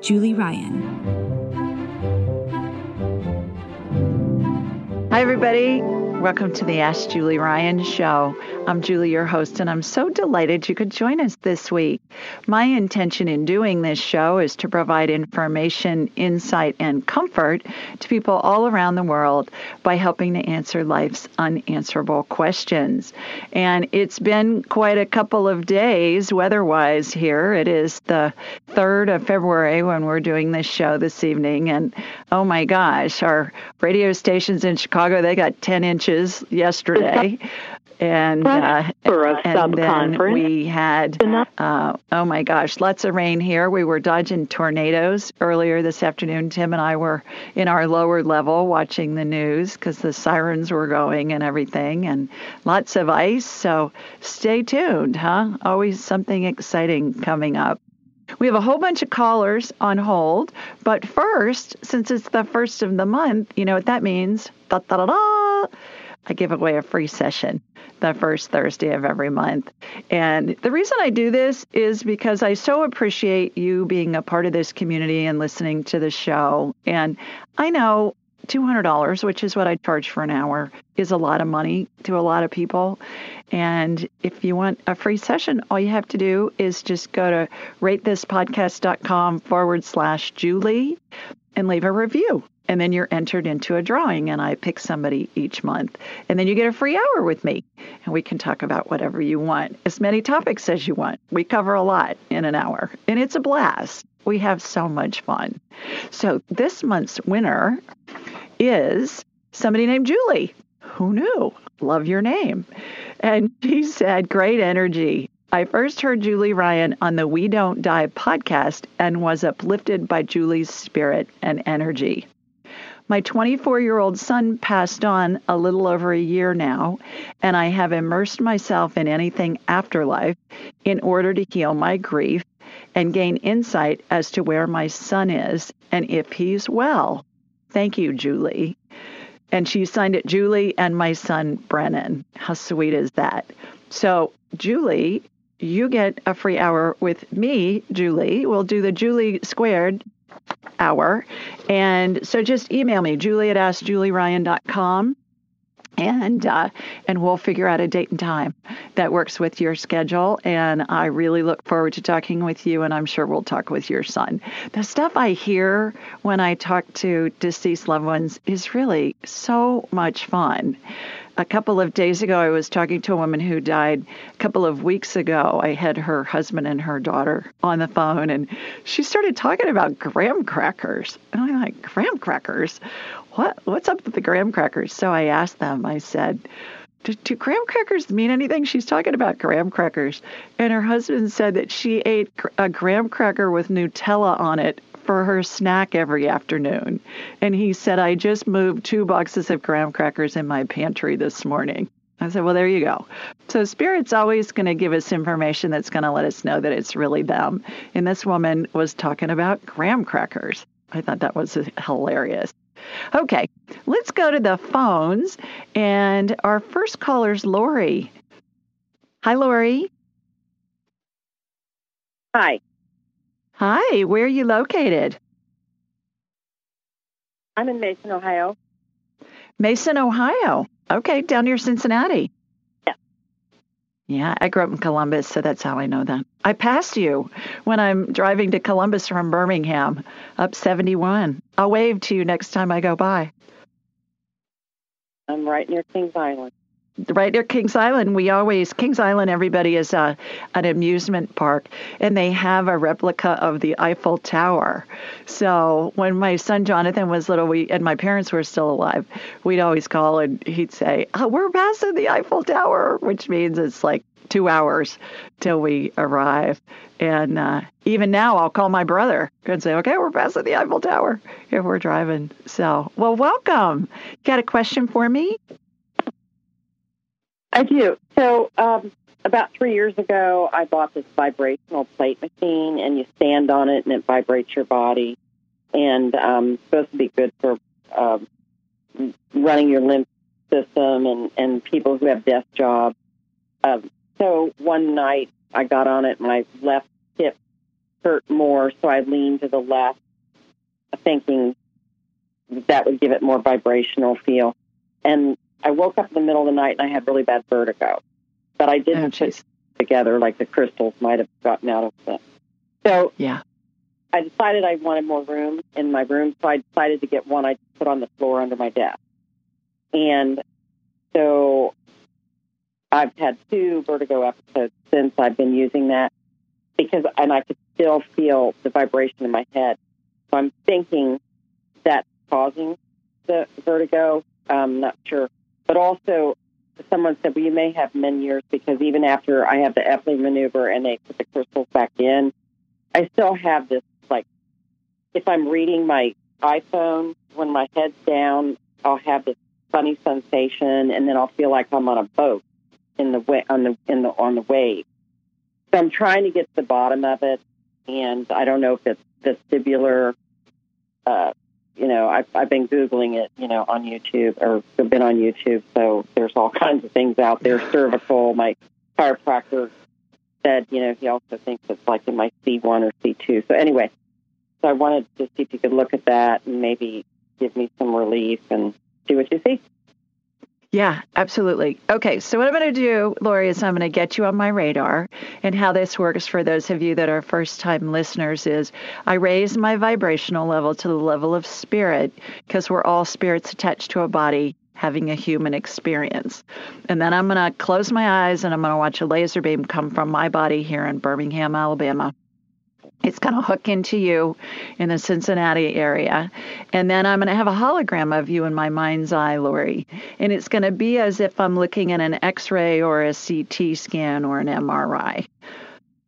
Julie Ryan. Hi, everybody. Welcome to the Ask Julie Ryan show. I'm Julie, your host, and I'm so delighted you could join us this week. My intention in doing this show is to provide information, insight, and comfort to people all around the world by helping to answer life's unanswerable questions. And it's been quite a couple of days weather wise here. It is the 3rd of February when we're doing this show this evening. And oh my gosh, our radio stations in Chicago, they got 10 inches yesterday and uh, for a and then we had uh, oh my gosh lots of rain here. We were dodging tornadoes earlier this afternoon. Tim and i were in our lower level watching the news because the sirens were going and everything and lots of ice. So stay tuned huh? Always something exciting coming up. We have a whole bunch of callers on hold, but first, since it's the first of the month, you know what that means? Da da da da! I give away a free session the first Thursday of every month. And the reason I do this is because I so appreciate you being a part of this community and listening to the show. And I know $200, which is what I charge for an hour, is a lot of money to a lot of people. And if you want a free session, all you have to do is just go to ratethispodcast.com forward slash Julie and leave a review and then you're entered into a drawing and I pick somebody each month. And then you get a free hour with me and we can talk about whatever you want, as many topics as you want. We cover a lot in an hour and it's a blast. We have so much fun. So this month's winner is somebody named Julie. Who knew? Love your name. And she said, Great energy. I first heard Julie Ryan on the We Don't Die podcast and was uplifted by Julie's spirit and energy. My 24 year old son passed on a little over a year now, and I have immersed myself in anything afterlife in order to heal my grief and gain insight as to where my son is and if he's well. Thank you, Julie. And she signed it Julie and my son Brennan. How sweet is that? So, Julie, you get a free hour with me, Julie. We'll do the Julie squared hour. And so just email me, julie at askjulieryan.com and uh, and we'll figure out a date and time that works with your schedule. And I really look forward to talking with you, and I'm sure we'll talk with your son. The stuff I hear when I talk to deceased loved ones is really so much fun a couple of days ago, I was talking to a woman who died a couple of weeks ago. I had her husband and her daughter on the phone, and she started talking about graham crackers. And I'm like, graham crackers? What? What's up with the graham crackers? So I asked them, I said, do, do graham crackers mean anything? She's talking about graham crackers. And her husband said that she ate a graham cracker with Nutella on it for her snack every afternoon. And he said, I just moved two boxes of graham crackers in my pantry this morning. I said, well, there you go. So Spirit's always going to give us information that's going to let us know that it's really them. And this woman was talking about graham crackers. I thought that was hilarious. Okay, let's go to the phones. And our first caller is Lori. Hi, Lori. Hi. Hi, where are you located? I'm in Mason, Ohio. Mason, Ohio. Okay, down near Cincinnati. Yeah. Yeah, I grew up in Columbus, so that's how I know that. I passed you when I'm driving to Columbus from Birmingham up 71. I'll wave to you next time I go by. I'm right near Kings Island right near Kings Island, we always Kings Island. Everybody is a, uh, an amusement park, and they have a replica of the Eiffel Tower. So when my son Jonathan was little, we and my parents were still alive, we'd always call and he'd say, oh, "We're passing the Eiffel Tower," which means it's like two hours till we arrive. And uh, even now, I'll call my brother and say, "Okay, we're passing the Eiffel Tower if we're driving." So, well, welcome. You got a question for me? I do. So, um, about three years ago, I bought this vibrational plate machine, and you stand on it, and it vibrates your body, and um, supposed to be good for um, running your lymph system and and people who have desk jobs. Um, so one night, I got on it, and my left hip hurt more, so I leaned to the left, thinking that would give it more vibrational feel. And I woke up in the middle of the night and I had really bad vertigo, but I didn't oh, put together like the crystals might have gotten out of it. So yeah, I decided I wanted more room in my room, so I decided to get one I put on the floor under my desk. And so I've had two vertigo episodes since I've been using that because, and I could still feel the vibration in my head. So I'm thinking that's causing the vertigo. I'm not sure. But also, someone said, well, you may have Meniere's because even after I have the Epley maneuver and they put the crystals back in, I still have this, like, if I'm reading my iPhone, when my head's down, I'll have this funny sensation, and then I'll feel like I'm on a boat in the way on the in the on the wave. So I'm trying to get to the bottom of it, and I don't know if it's vestibular uh, you know, I've, I've been Googling it, you know, on YouTube or been on YouTube. So there's all kinds of things out there. Cervical, my chiropractor said, you know, he also thinks it's like in my C1 or C2. So anyway, so I wanted to see if you could look at that and maybe give me some relief and see what you see. Yeah, absolutely. Okay, so what I'm going to do, Lori, is I'm going to get you on my radar. And how this works for those of you that are first time listeners is I raise my vibrational level to the level of spirit because we're all spirits attached to a body having a human experience. And then I'm going to close my eyes and I'm going to watch a laser beam come from my body here in Birmingham, Alabama it's going to hook into you in the Cincinnati area. And then I'm going to have a hologram of you in my mind's eye, Lori. And it's going to be as if I'm looking at an x ray or a CT scan or an MRI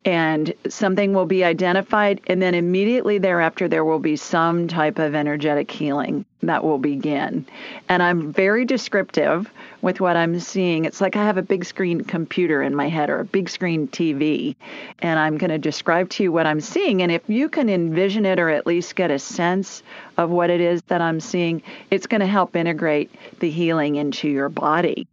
and something will be identified and then immediately thereafter there will be some type of energetic healing that will begin. And i'm very descriptive with what i'm seeing. It's like i have a big screen computer in my head or a big screen tv and i'm going to describe to you what i'm seeing. And if you can envision it or at least get a sense of what it is that i'm seeing it's going to help integrate the healing into your body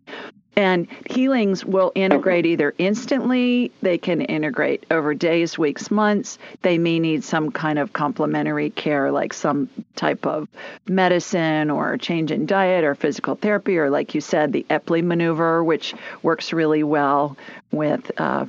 and healings will integrate either instantly, they can integrate over days, weeks, months. They may need some kind of complementary care, like some type of medicine or change in diet or physical therapy, or like you said, the Epley maneuver, which works really well with. Uh,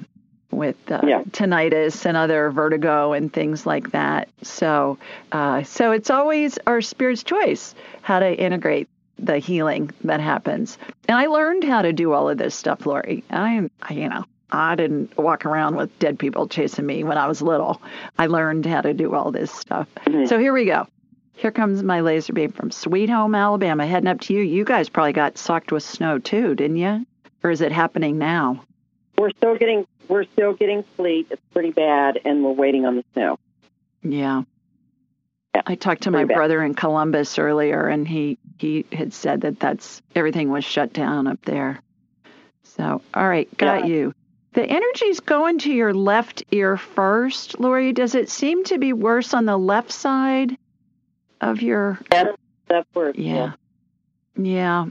with uh, yeah. tinnitus and other vertigo and things like that. So, uh, so it's always our spirit's choice how to integrate the healing that happens. And I learned how to do all of this stuff, Lori. I, you know, I didn't walk around with dead people chasing me when I was little. I learned how to do all this stuff. Mm-hmm. So here we go. Here comes my laser beam from Sweet Home, Alabama, heading up to you. You guys probably got socked with snow too, didn't you? or is it happening now? We're still getting we're still getting sleet. It's pretty bad, and we're waiting on the snow. Yeah. Yeah, I talked to my bad. brother in Columbus earlier, and he he had said that that's everything was shut down up there. So, all right, got Yeah. you. The energy's going to your left ear first, Lori. Does it seem to be worse on the left side of your? That's that's where it's Yeah, yeah,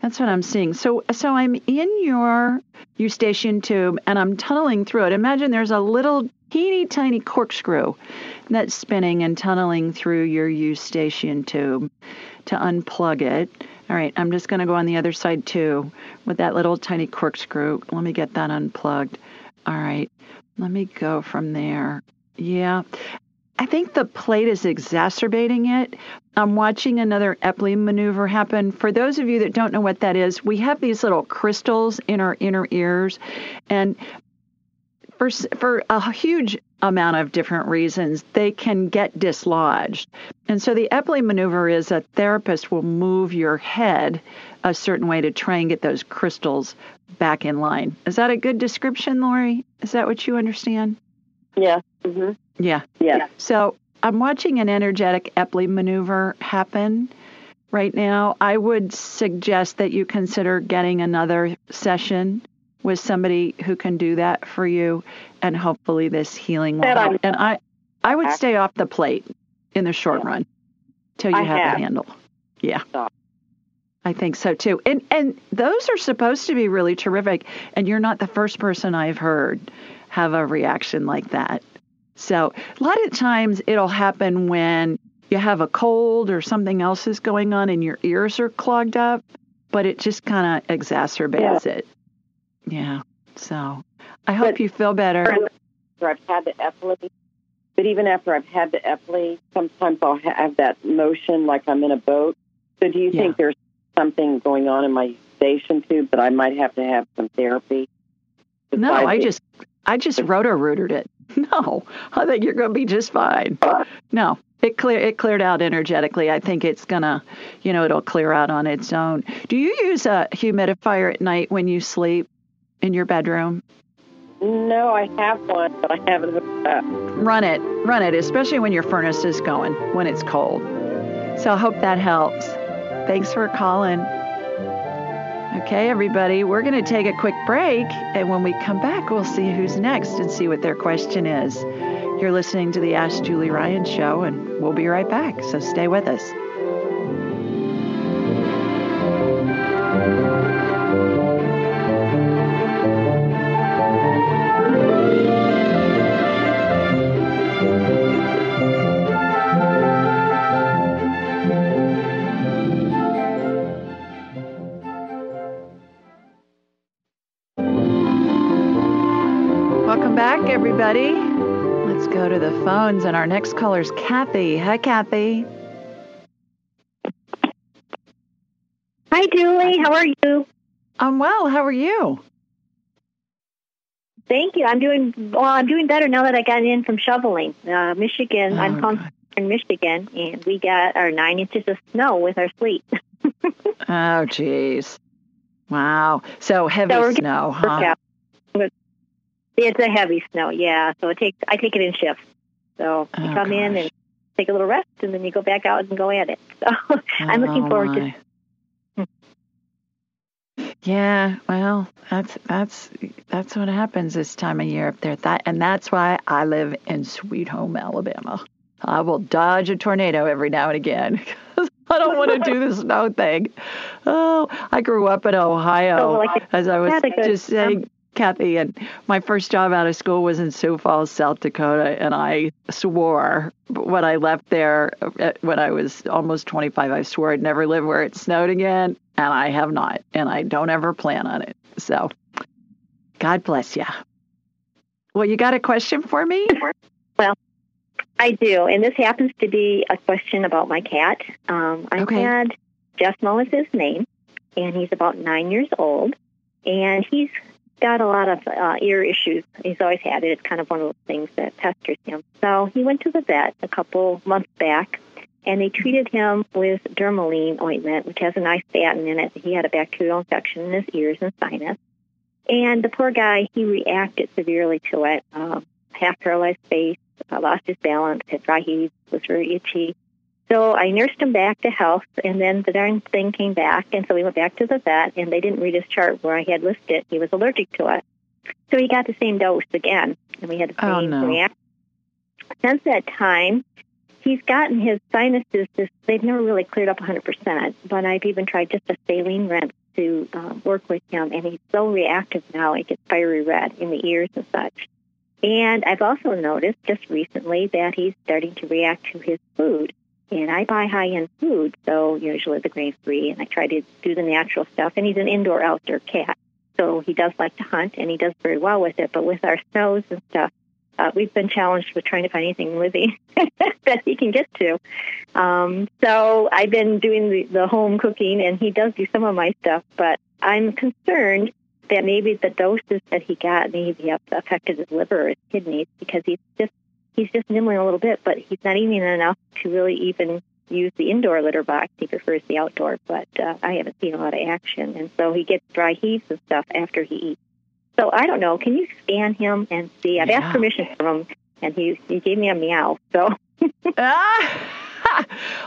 that's what I'm seeing. So, so I'm in your eustachian tube, and I'm tunneling through it. Imagine there's a little teeny tiny corkscrew that's spinning and tunneling through your eustachian tube to unplug it. All right, I'm just going to go on the other side too with that little tiny corkscrew. Let me get that unplugged. All right, let me go from there. Yeah, I think the plate is exacerbating it. I'm watching another Epley maneuver happen. For those of you that don't know what that is, we have these little crystals in our inner ears, and for for a huge amount of different reasons, they can get dislodged. And so the Epley maneuver is a therapist will move your head a certain way to try and get those crystals back in line. Is that a good description, Lori? Is that what you understand? Yeah. hmm Yeah. Yeah. So I'm watching an energetic Epley maneuver happen right now. I would suggest that you consider getting another session with somebody who can do that for you, and hopefully this healing will help. And I, I would stay off the plate in the short Yeah. run till you I have, have. a handle. Yeah. I think so too. And and those are supposed to be really terrific. And you're not the first person I've heard have a reaction like that. So a lot of times it'll happen when you have a cold or something else is going on and your ears are clogged up, but it just kind of exacerbates it. Yeah. So I hope But- you feel better. After I've had the Epley, but even after I've had the Epley, sometimes I'll have that motion like I'm in a boat. So do you Yeah. think there's something going on in my station tube that I might have to have some therapy? No, I just I just rotor rooted it. No, I think you're going to be just fine. No, it clear it cleared out energetically. I think it's gonna, you know, it'll clear out on its own. Do you use a humidifier at night when you sleep in your bedroom? No, I have one, but I haven't hooked it up. Run it, run it, especially when your furnace is going when it's cold. So I hope that helps. Thanks for calling. Okay, everybody, we're going to take a quick break, and when we come back, we'll see who's next and see what their question is. You're listening to the Ask Julie Ryan show, and we'll be right back, so stay with us. Phones, and our next caller is Kathy. Hi, Kathy. Hi, Julie. How are you? I'm well. How are you? Thank you. I'm doing well. I'm doing better now that I got in from shoveling. Uh, Michigan. Oh, I'm from God. Michigan, and we got our nine inches of snow with our sleet. Oh, jeez. Wow. So heavy So snow, huh? It's a heavy snow, yeah. So it takes I take it in shifts. So you Oh, come in and take a little rest, and then you go back out and go at it. So I'm looking Oh, forward to. Hmm. Yeah, well, that's that's that's what happens this time of year up there. That and that's why I live in Sweet Home, Alabama. I will dodge a tornado every now and again because I don't want to do the snow thing. Oh, I grew up in oh, Ohio, Oh, like as I was had a good- just saying, Kathy. And my first job out of school was in Sioux Falls, South Dakota, and I swore when I left there uh, when I was almost 25, I swore I'd never live where it snowed again, and I have not, and I don't ever plan on it. So, God bless you. Well, you got a question for me? Well, I do, and this happens to be a question about my cat. Um, I Okay. had Jessmo is his name, and he's about nine years old, and he's got a lot of uh, ear issues. He's always had it. It's kind of one of those things that pesters him. So he went to the vet a couple months back, and they treated him with Dermalone ointment, which has a nystatin in it. He had a bacterial infection in his ears and sinus. And the poor guy, he reacted severely to it. Um, half paralyzed face, uh, lost his balance, had dry heaves, was very itchy. So I nursed him back to health, and then the darn thing came back, and so we went back to the vet, and they didn't read his chart where I had listed he was allergic to it. So he got the same dose again, and we had the Oh, same no. reaction. Since that time, he's gotten his sinuses, just, they've never really cleared up 100%, but I've even tried just a saline rinse to uh, work with him, and he's so reactive now, it gets fiery red in the ears and such. And I've also noticed just recently that he's starting to react to his food. And I buy high end food, so usually the grain free, and I try to do the natural stuff. And he's an indoor outdoor cat, so he does like to hunt, and he does very well with it. But with our snows and stuff, uh, we've been challenged with trying to find anything living that he can get to. Um, so I've been doing the, the home cooking, and he does do some of my stuff, but I'm concerned that maybe the doses that he got maybe have affected his liver or his kidneys because he's just he's just nibbling a little bit, but he's not eating enough to really even use the indoor litter box. He prefers the outdoor, but uh, I haven't seen a lot of action, and so he gets dry heaves and stuff after he eats. So I don't know. Can you scan him and see? I've Yeah. asked permission from him, and he he gave me a meow. So Ah,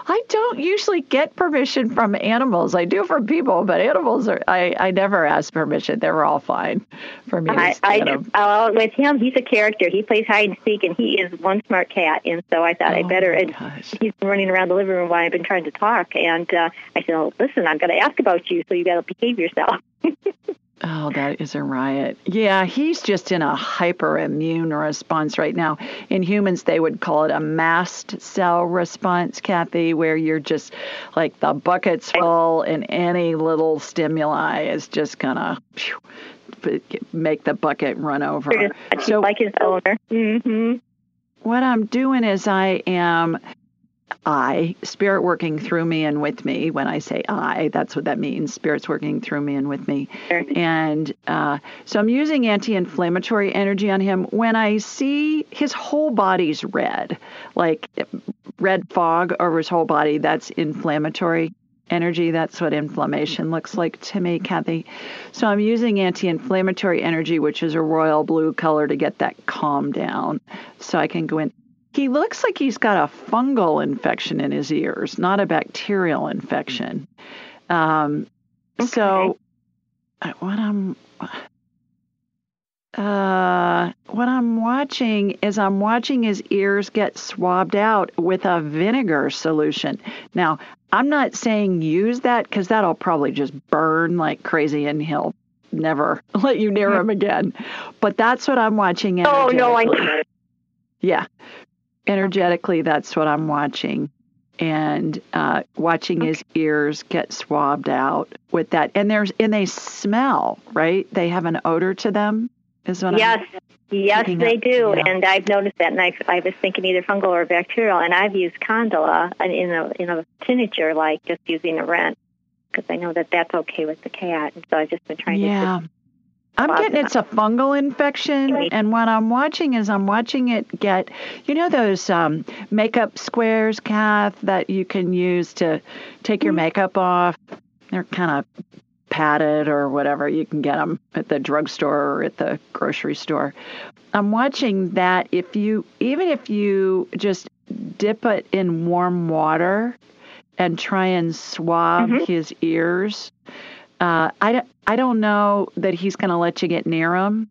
I don't usually get permission from animals. I do from people, but animals are. I, I never ask permission. They were all fine for me I, I them. uh, with him, he's a character. He plays hide and seek, and he is one smart cat. And so I thought I Oh, better. my And gosh. he's been running around the living room while I've been trying to talk. And uh, I said, "Oh, listen, I'm going to ask about you, so you got to behave yourself." Oh, that is a riot. Yeah, he's just in a hyperimmune response right now. In humans, they would call it a mast cell response, Kathy, where you're just like the bucket's full and any little stimuli is just going to make the bucket run over. So like his owner. hmm what I'm doing is I am I, spirit working through me and with me. When I say I, that's what that means. Spirit's working through me and with me. And uh, so I'm using anti inflammatory energy on him. When I see his whole body's red, like red fog over his whole body, that's inflammatory energy. That's what inflammation looks like to me, Kathy. So I'm using anti inflammatory energy, which is a royal blue color, to get that calm down so I can go in. He looks like he's got a fungal infection in his ears, not a bacterial infection. Um, So, uh, what I'm uh, what I'm watching is I'm watching his ears get swabbed out with a vinegar solution. Now, I'm not saying use that because that'll probably just burn like crazy and he'll never let you near him again. But that's what I'm watching. Oh no, I. Yeah. Energetically, that's what I'm watching. And uh, watching his ears get swabbed out with that. And there's and they smell, right? They have an odor to them, is what Yes, I'm yes, they up, do, yeah. and I've noticed that. And I, I was thinking either fungal or bacterial, and I've used calendula and in a in a tincture, like just using a rinse, because I know that that's okay with the cat. And so I've just been trying Yeah. to. I'm getting it's a fungal infection, and what I'm watching is I'm watching it get, you know, those um, makeup squares, Kath, that you can use to take Mm-hmm. your makeup off. They're kind of padded or whatever. You can get them at the drugstore or at the grocery store. I'm watching that. If you, even if you just dip it in warm water and try and swab Mm-hmm. his ears. Uh, I, don't- I don't know that he's going to let you get near him,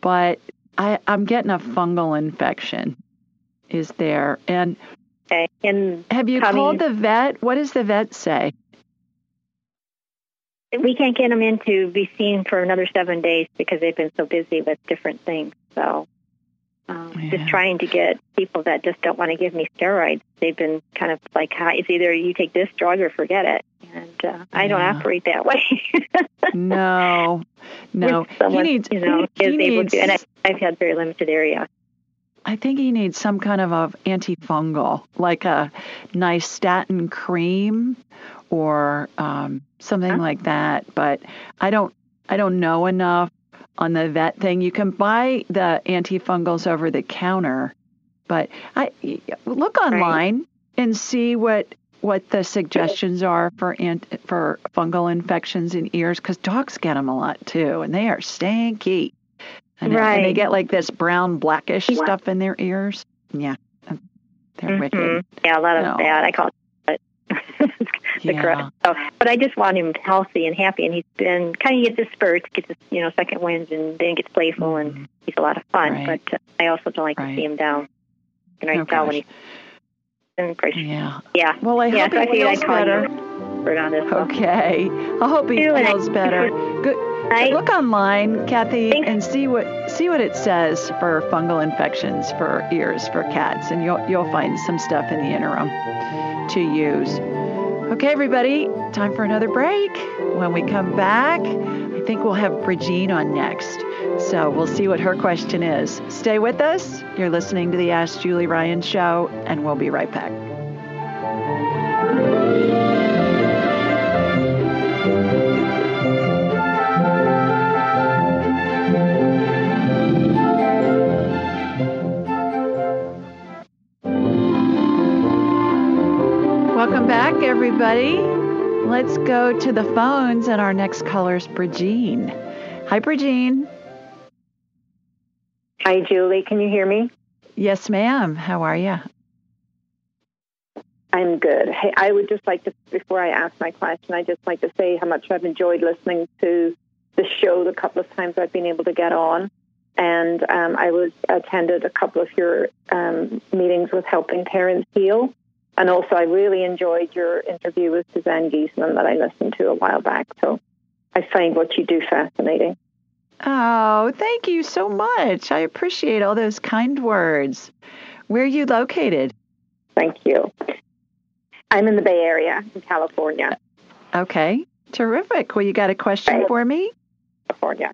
but I, I'm getting a fungal infection is there. And And have you called the vet? What does the vet say? we can't get him in to be seen for another seven days because they've been so busy with different things. So. Um, Yeah. Just trying to get people that just don't want to give me steroids. They've been kind of like, "Hi, it's either you take this drug or forget it. And uh, I don't operate that way. No, no. Someone, he needs, you know, he, is he able needs, to. And I, I've had very limited area. I think he needs some kind of a antifungal, like a nystatin cream or um, something Huh? like that. But I don't, I don't know enough on the vet thing. You can buy the antifungals over the counter, but I look online and see what what the suggestions are for ant- for fungal infections in ears? Because dogs get them a lot too, and they are stanky. And, Right. and they get like this brown blackish stuff in their ears. Yeah, they're Mhm. wicked. Yeah, a lot of No. that. I call it the Yeah. correct. So, but I just want him healthy and happy, and he's been kind of gets his spurts, gets his you know second winds, and then gets playful, and he's a lot of fun. Mm-hmm. Right. But uh, I also don't like Right. to see him down. And I Oh, tell when he's been pretty. Yeah. Yeah. Well, I yeah, hope so I he feels better. you expert on this. one. Okay. I hope he and feels better. Good. I- Look online, Kathy, Thanks. and see what see what it says for fungal infections for ears for cats, and you'll you'll find some stuff in the interim to use. Okay, everybody, time for another break. When we come back, I think we'll have Regine on next. So we'll see what her question is. Stay with us. You're listening to the Ask Julie Ryan show, and we'll be right back. Everybody. Let's go to the phones, and our next caller is Brigine. Hi, Brigine. Hi, Julie. Can you hear me? Yes, ma'am. How are you? I'm good. Hey, I would just like to, before I ask my question, I just like to say how much I've enjoyed listening to the show the couple of times I've been able to get on. And um, I was attended a couple of your um, meetings with Helping Parents Heal. And also, I really enjoyed your interview with Suzanne Giesemann that I listened to a while back. So I find what you do fascinating. Oh, thank you so much. I appreciate all those kind words. Where are you located? Thank you. I'm in the Bay Area in California. Okay, terrific. Well, you got a question for me? California.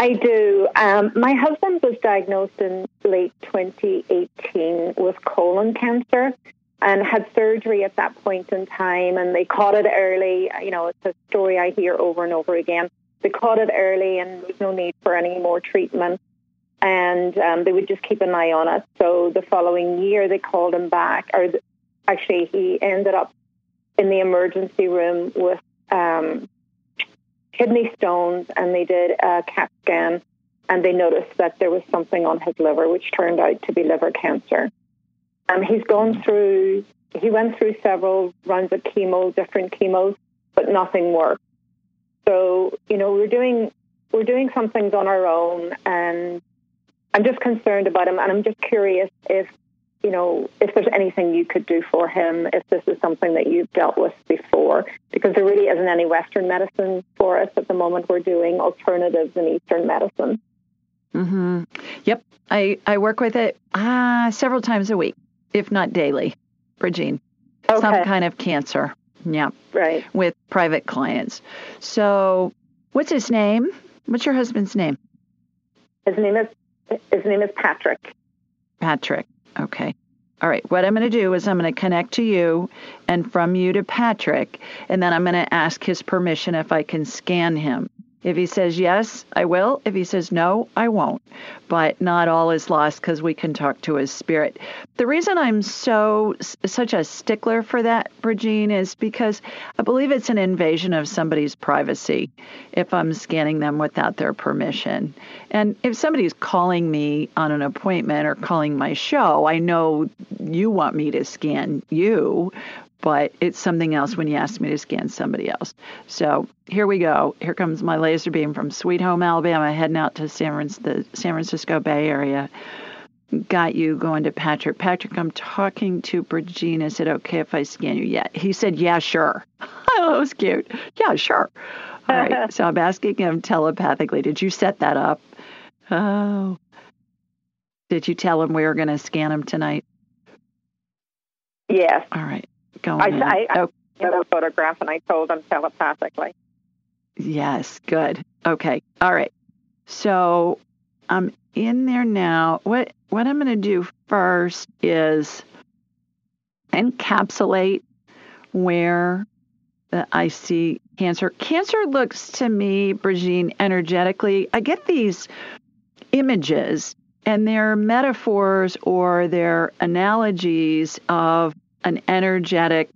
I do. Um, my husband was diagnosed in late 2018 with colon cancer and had surgery at that point in time, and they caught it early. You know, it's a story I hear over and over again. They caught it early, and there was no need for any more treatment. And um, they would just keep an eye on it. So the following year, they called him back, or th- actually, he ended up in the emergency room with um, kidney stones and they did a CAT scan and they noticed that there was something on his liver, which turned out to be liver cancer. Um, he's gone through, he went through several runs of chemo, different chemos, but nothing worked. So, you know, we're doing, we're doing some things on our own and I'm just concerned about him and I'm just curious if, you know, if there's anything you could do for him, if this is something that you've dealt with before, because there really isn't any Western medicine for us at the moment. We're doing alternatives in Eastern medicine. Mm-hmm. Yep, I, I work with it uh, several times a week, if not daily, Brigine. Some Okay. kind of cancer. Yeah, Right. with private clients. So, what's his name? What's your husband's name? His name is his name is Patrick. Patrick. Okay. All right. What I'm going to do is I'm going to connect to you and from you to Patrick, and then I'm going to ask his permission if I can scan him. If he says yes, I will. If he says no, I won't. But not all is lost because we can talk to his spirit. The reason I'm so such a stickler for that, Regine, is because I believe it's an invasion of somebody's privacy if I'm scanning them without their permission. And if somebody's calling me on an appointment or calling my show, I know you want me to scan you, but it's something else when you ask me to scan somebody else. So here we go. Here comes my laser beam from Sweet Home, Alabama, heading out to San, the San Francisco Bay Area. Got you going to Patrick. Patrick, I'm talking to. Is it okay if I scan you? Yeah. He said, yeah, sure. oh, that was cute. Yeah, sure. All right. so I'm asking him telepathically, did you set that up? Oh. Did you tell him we were going to scan him tonight? Yes. All right. Go I, on. I, I oh, got a photograph and I told him telepathically. yes. Good. Okay. All right. So I'm in there now. What what I'm going to do first is encapsulate where uh, I see cancer. Cancer looks to me, Brigitte, energetically. I get these images, and they're metaphors or they're analogies of an energetic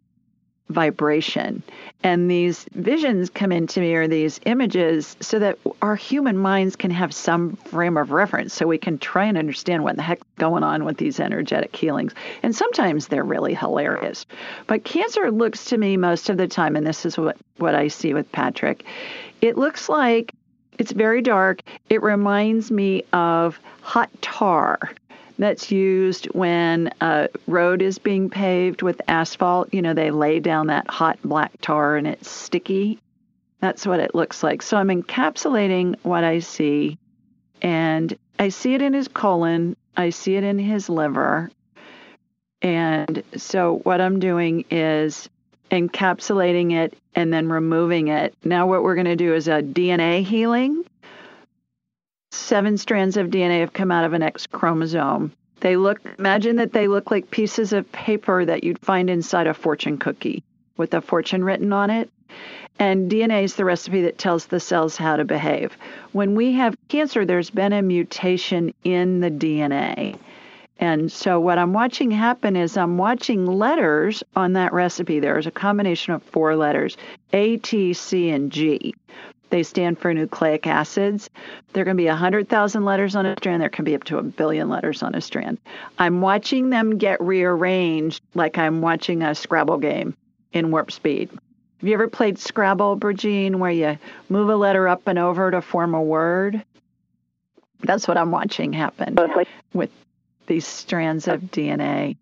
vibration. And these visions come into me or these images so that our human minds can have some frame of reference so we can try and understand what the heck's going on with these energetic healings. And sometimes they're really hilarious. But cancer looks to me most of the time, and this is what, what I see with Patrick, it looks like it's very dark. It reminds me of hot tar that's used when a road is being paved with asphalt. You know, they lay down that hot black tar and it's sticky. That's what it looks like. So I'm encapsulating what I see, and I see it in his colon, I see it in his liver. And so what I'm doing is encapsulating it and then removing it. Now, what we're going to do is a DNA healing seven strands of DNA have come out of an X chromosome. They look, imagine that they look like pieces of paper that you'd find inside a fortune cookie with a fortune written on it. And DNA is the recipe that tells the cells how to behave. When we have cancer, there's been a mutation in the DNA. And so, what I'm watching happen is I'm watching letters on that recipe. There's a combination of four letters A, T, C, and G. They stand for nucleic acids. There can be 100,000 letters on a strand. There can be up to a billion letters on a strand. I'm watching them get rearranged like I'm watching a Scrabble game in warp speed. Have you ever played Scrabble, Brigitte, where you move a letter up and over to form a word? That's what I'm watching happen with these strands of DNA.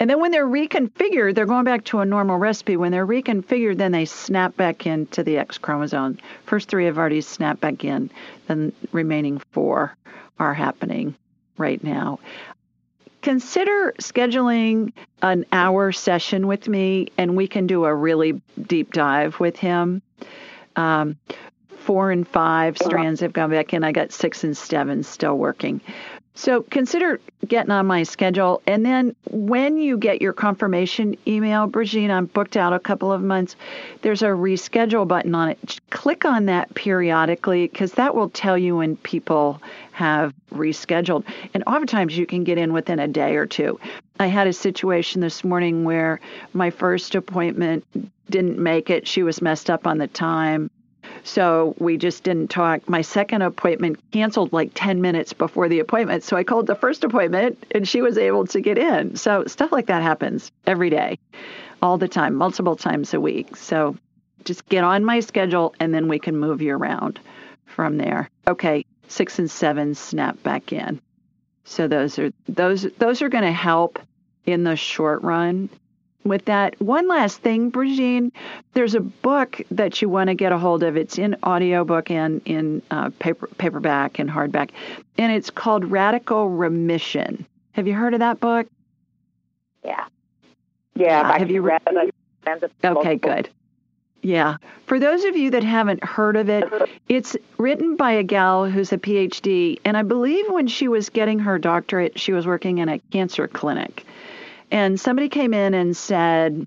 And then when they're reconfigured, they're going back to a normal recipe. When they're reconfigured, then they snap back into the X chromosome. First three have already snapped back in, then remaining four are happening right now. Consider scheduling an hour session with me, and we can do a really deep dive with him. Um, four and five strands have gone back in. I got six and seven still working. So consider getting on my schedule. And then when you get your confirmation email, Brigitte, I'm booked out a couple of months, there's a reschedule button on it. Just click on that periodically because that will tell you when people have rescheduled. And oftentimes you can get in within a day or two. I had a situation this morning where my first appointment didn't make it. She was messed up on the time. So we just didn't talk. My second appointment canceled like 10 minutes before the appointment. So I called the first appointment and she was able to get in. So stuff like that happens every day, all the time, multiple times a week. So just get on my schedule and then we can move you around from there. Okay, six and seven snap back in. So those are those those are going to help in the short run with that. One last thing, Brigitte, there's a book that you want to get a hold of. It's in audiobook and in uh, paper, paperback and hardback, and it's called Radical Remission. Have you heard of that book? Yeah. Yeah. have you read it? Okay, good. Yeah. For those of you that haven't heard of it, it's written by a gal who's a PhD. And I believe when she was getting her doctorate, she was working in a cancer clinic. And somebody came in and said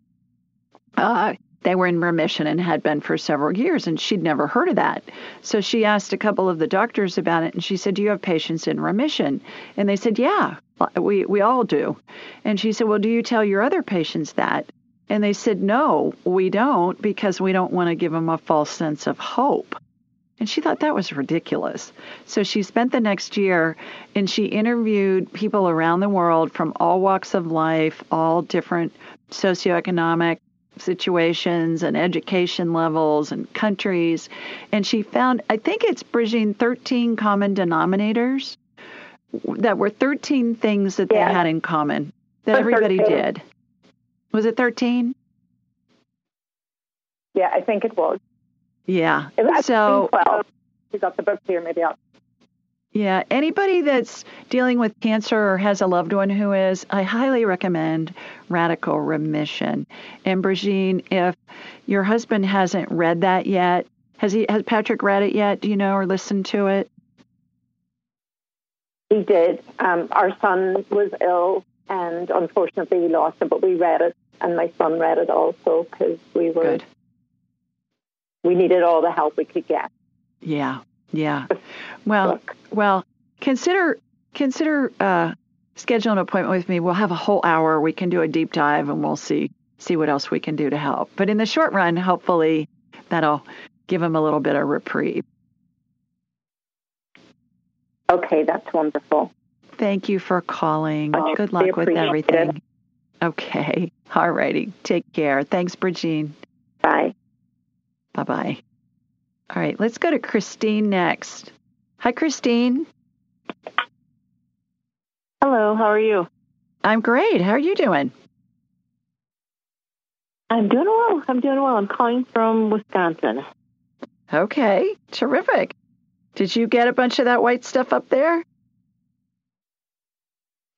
uh, they were in remission and had been for several years, and she'd never heard of that. So she asked a couple of the doctors about it, and she said, Do you have patients in remission? And they said, Yeah, we, we all do. And she said, Well, do you tell your other patients that? And they said, No, we don't, because we don't want to give them a false sense of hope. And she thought that was ridiculous. So she spent the next year and she interviewed people around the world from all walks of life, all different socioeconomic situations and education levels and countries. And she found, I think it's bridging 13 common denominators that were 13 things that yeah. they had in common that everybody 13. did. Was it 13? Yeah, I think it was. Yeah. so, well, you got the book here, maybe I'll. Yeah, anybody that's dealing with cancer or has a loved one who is, I highly recommend Radical Remission. And Brigitte, if your husband hasn't read that yet, has he has Patrick read it yet? Do you know or listened to it? He did. Um, our son was ill, and unfortunately we lost him. But we read it, and my son read it also because we were Good we needed all the help we could get. Yeah, yeah. Well, well, consider consider uh, schedule an appointment with me. We'll have a whole hour. We can do a deep dive and we'll see see what else we can do to help. But in the short run, hopefully that'll give them a little bit of reprieve. Okay, that's wonderful. Thank you for calling. Good luck with everything. Okay. All righty. Take care. Thanks, Bridgine. Bye. Bye bye. All right, let's go to Christine next. Hi, Christine. Hello, how are you? I'm great. How are you doing? I'm doing well. I'm doing well. I'm calling from Wisconsin. Okay, terrific. Did you get a bunch of that white stuff up there?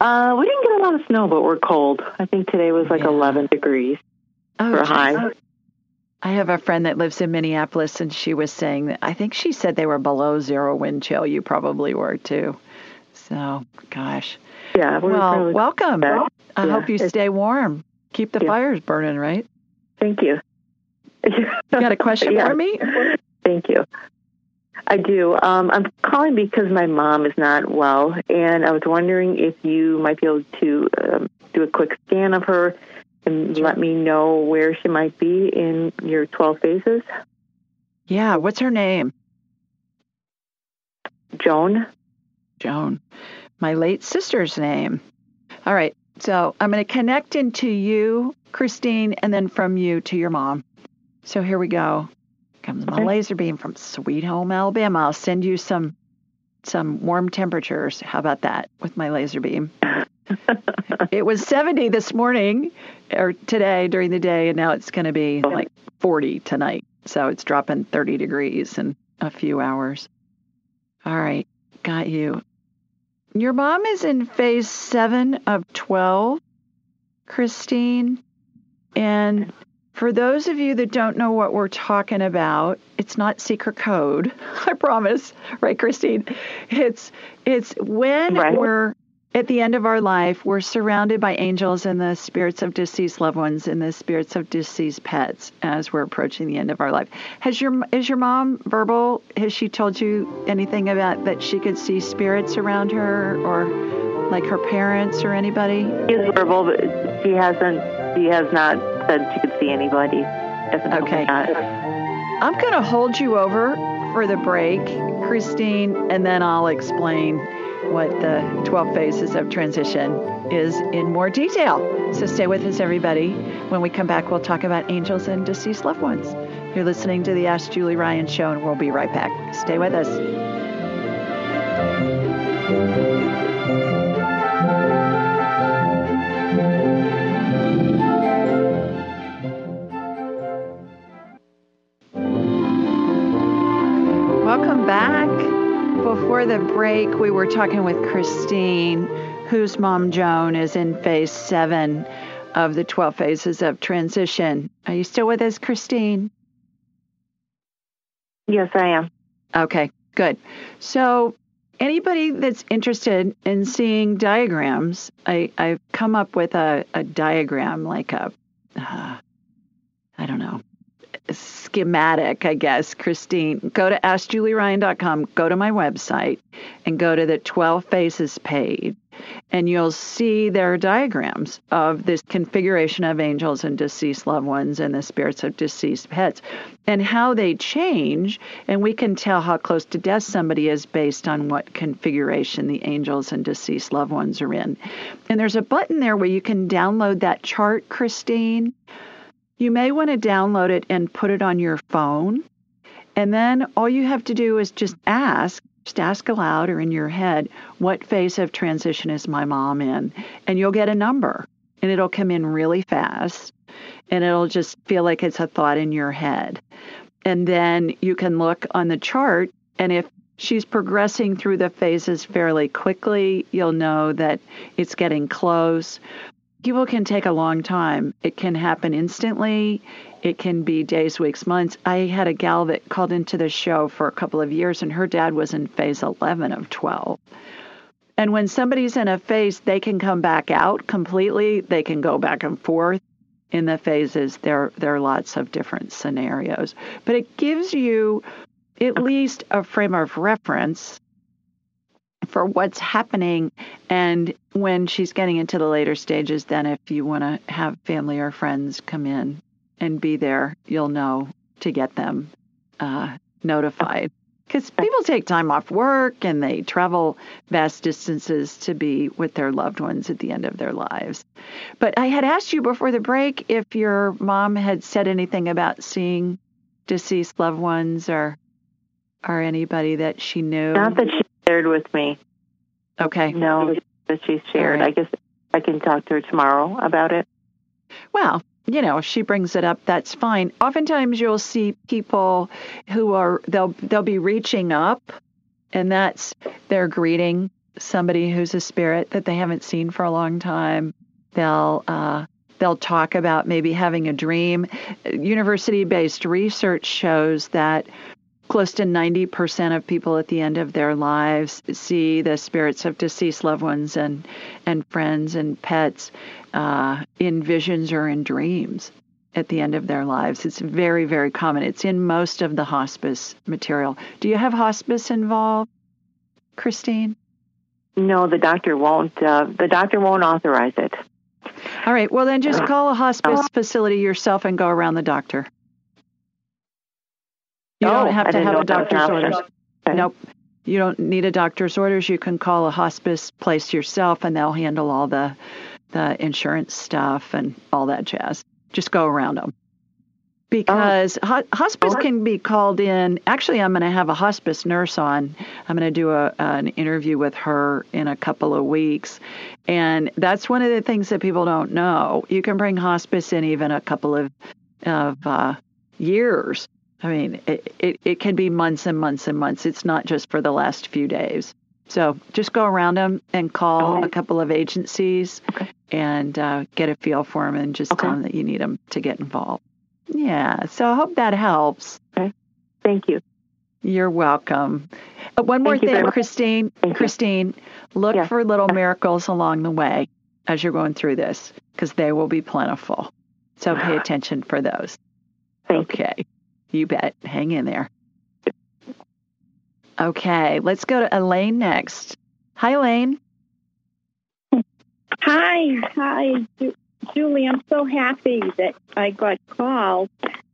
Uh, we didn't get a lot of snow, but we're cold. I think today was like Yeah. 11 degrees Oh, for a high. I have a friend that lives in Minneapolis, and she was saying that I think she said they were below zero wind chill. You probably were too. So, gosh. Yeah, we're Well, welcome. bad. I Yeah, hope you stay warm. Keep the Yeah. fires burning, right? Thank you. You got a question Yeah. for me? Thank you. I do. Um, I'm calling because my mom is not well, and I was wondering if you might be able to um, do a quick scan of her and let me know where she might be in your 12 phases. Yeah. What's her name? Joan? Joan. My late sister's name. All right. So I'm going to connect into you, Christine, and then from you to your mom. So here we go. Comes my Okay. laser beam from Sweet Home, Alabama. I'll send you some some warm temperatures. How about that with my laser beam? it was 70 this morning or today during the day, and now it's going to be like 40 tonight. So it's dropping 30 degrees in a few hours. All right, got you. Your mom is in phase seven of 12, Christine. And for those of you that don't know what we're talking about, it's not secret code. I promise, right, Christine? It's it's when Right. we're at the end of our life, we're surrounded by angels and the spirits of deceased loved ones and the spirits of deceased pets as we're approaching the end of our life. Has your is your mom verbal? Has she told you anything about that she could see spirits around her or like her parents or anybody? She is verbal, but she hasn't. She has not said she could see anybody. Definitely Okay. not. I'm going to hold you over for the break, Christine, and then I'll explain what the 12 phases of transition is in more detail. So stay with us, everybody. When we come back, we'll talk about angels and deceased loved ones. You're listening to the Ask Julie Ryan Show, and we'll be right back. Stay with us. Welcome back. Before the break, we were talking with Christine, whose mom, Joan, is in phase seven of the 12 phases of transition. Are you still with us, Christine? Yes, I am. Okay, good. So, anybody that's interested in seeing diagrams, I, I've come up with a, a diagram, like a, uh, I don't know, schematic, I guess, Christine. Go to AskJulieRyan.com, go to my website, and go to the 12 Phases page, and you'll see there are diagrams of this configuration of angels and deceased loved ones and the spirits of deceased pets and how they change. And we can tell how close to death somebody is based on what configuration the angels and deceased loved ones are in. And there's a button there where you can download that chart, Christine. You may want to download it and put it on your phone. And then all you have to do is just ask, just ask aloud or in your head, what phase of transition is my mom in? And you'll get a number. And it'll come in really fast. And it'll just feel like it's a thought in your head. And then you can look on the chart. And if she's progressing through the phases fairly quickly, you'll know that it's getting close. People can take a long time. It can happen instantly. It can be days, weeks, months. I had a gal that called into the show for a couple of years, and her dad was in phase 11 of 12. And when somebody's in a phase, they can come back out completely. They can go back and forth in the phases. There, there are lots of different scenarios, but it gives you at least a frame of reference for what's happening. And when she's getting into the later stages, then if you want to have family or friends come in and be there, you'll know to get them uh, notified. Because people take time off work and they travel vast distances to be with their loved ones at the end of their lives. But I had asked you before the break if your mom had said anything about seeing deceased loved ones or or anybody that she knew. Not that she shared with me. Okay. No, that she's shared. Right. I guess I can talk to her tomorrow about it. Well, you know, she brings it up, that's fine. Oftentimes you'll see people who are they'll they'll be reaching up and that's they're greeting somebody who's a spirit that they haven't seen for a long time. They'll uh, they'll talk about maybe having a dream. University based research shows that close to 90% of people at the end of their lives see the spirits of deceased loved ones and, and friends and pets uh, in visions or in dreams at the end of their lives. It's very, very common. It's in most of the hospice material. Do you have hospice involved, Christine? No, the doctor won't. Uh, the doctor won't authorize it. All right. Well, then just call a hospice facility yourself and go around the doctor. You oh, don't have to have a doctor's orders. Okay. Nope. You don't need a doctor's orders. You can call a hospice place yourself, and they'll handle all the the insurance stuff and all that jazz. Just go around them. Because oh. ho- hospice can be called in. Actually, I'm going to have a hospice nurse on. I'm going to do a, an interview with her in a couple of weeks. And that's one of the things that people don't know. You can bring hospice in even a couple of, of uh, years I mean, it, it, it can be months and months and months. It's not just for the last few days. So just go around them and call a couple of agencies okay. and uh, get a feel for them and just okay. tell them that you need them to get involved. Yeah. So I hope that helps. Okay. Thank you. You're welcome. Uh, one more Thank thing, Christine. Christine, look yeah. for little miracles along the way as you're going through this because they will be plentiful. So pay attention for those. Thank okay. You. You bet. Hang in there. Okay, let's go to Elaine next. Hi, Elaine. Hi, hi, Julie. I'm so happy that I got called.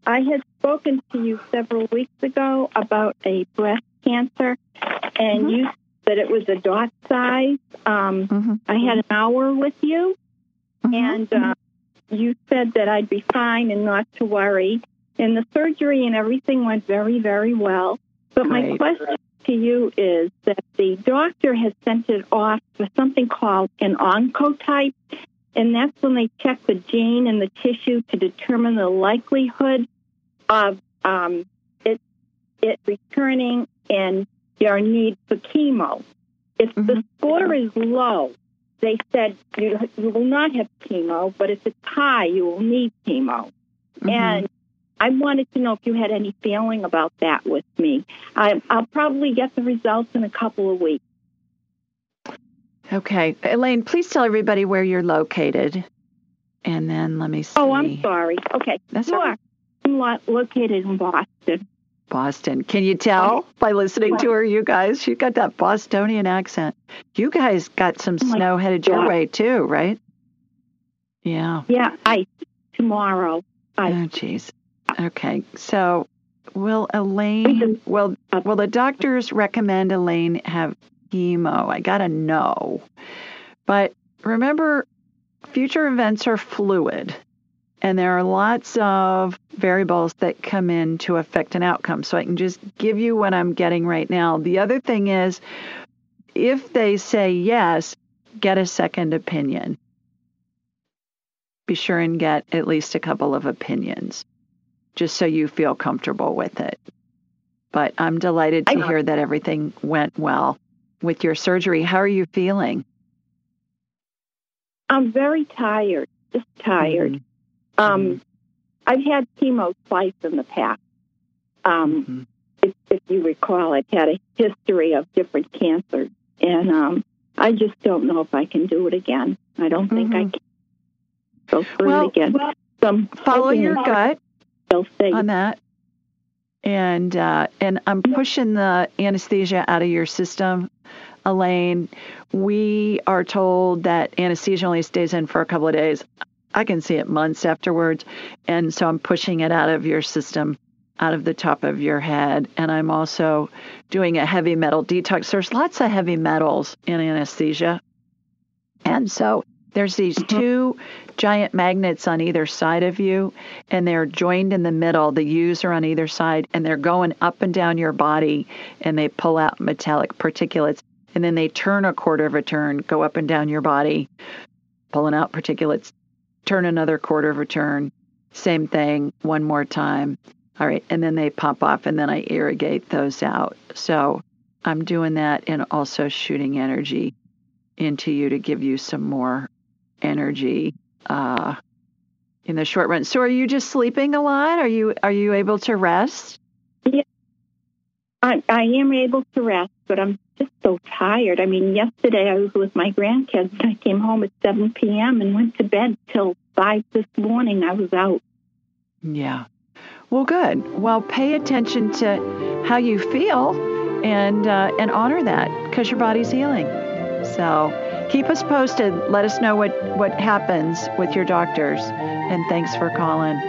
I had spoken to you several weeks ago about a breast cancer, and mm-hmm. you said it was a dot size. Um, mm-hmm. I had an hour with you, mm-hmm. and uh, you said that I'd be fine and not to worry. And the surgery and everything went very, very well. But my right. question to you is that the doctor has sent it off for something called an oncotype, and that's when they check the gene in the tissue to determine the likelihood of um, it it returning and your need for chemo. If mm-hmm. the score is low, they said you, you will not have chemo, but if it's high, you will need chemo. Mm-hmm. And I wanted to know if you had any feeling about that with me. I, will probably get the results in a couple of weeks. Okay. Elaine, please tell everybody where you're located. And then let me see. Oh, I'm sorry. Okay. That's you right. I'm lo- located in Boston. Boston. Can you tell by listening to her, you guys? She got that Bostonian accent. You guys got some oh snow headed your way too, right? Yeah. Yeah, ice tomorrow. Ice. Oh, jeez. Okay. So, will Elaine, mm-hmm. will, will the doctors recommend Elaine have chemo? I got to know. But remember, future events are fluid. And there are lots of variables that come in to affect an outcome. So I can just give you what I'm getting right now. The other thing is, if they say yes, get a second opinion. Be sure and get at least a couple of opinions just so you feel comfortable with it. But I'm delighted to hear that everything went well with your surgery. How are you feeling? I'm very tired, just tired. Mm-hmm. Um, mm-hmm. I've had chemo twice in the past. Um, mm-hmm. if, if, you recall, I've had a history of different cancers, and um, I just don't know if I can do it again. I don't think I mm-hmm. can go through well, it again. Well, so follow your gut on that. And uh, and I'm pushing the anesthesia out of your system Elaine, we are told that anesthesia only stays in for a couple of days. I can see it months afterwards. And so I'm pushing it out of your system, out of the top of your head. And I'm also doing a heavy metal detox. There's lots of heavy metals in anesthesia. And so there's these mm-hmm. two giant magnets on either side of you, and they're joined in the middle. The U's are on either side, and they're going up and down your body, and they pull out metallic particulates. And then they turn a quarter of a turn, go up and down your body, pulling out particulates, turn another quarter of a turn, same thing, one more time. All right, and then they pop off, and then I irrigate those out. So I'm doing that and also shooting energy into you to give you some more energy uh, in the short run. So, are you just sleeping a lot? Are you are you able to rest? Yeah, I, I am able to rest, but I'm just so tired. I mean, yesterday I was with my grandkids. I came home at 7 p.m. and went to bed till 5 this morning. I was out. Yeah. Well, good. Well, pay attention to how you feel and uh, and honor that because your body's healing. So keep us posted. Let us know what, what happens with your doctors. And thanks for calling.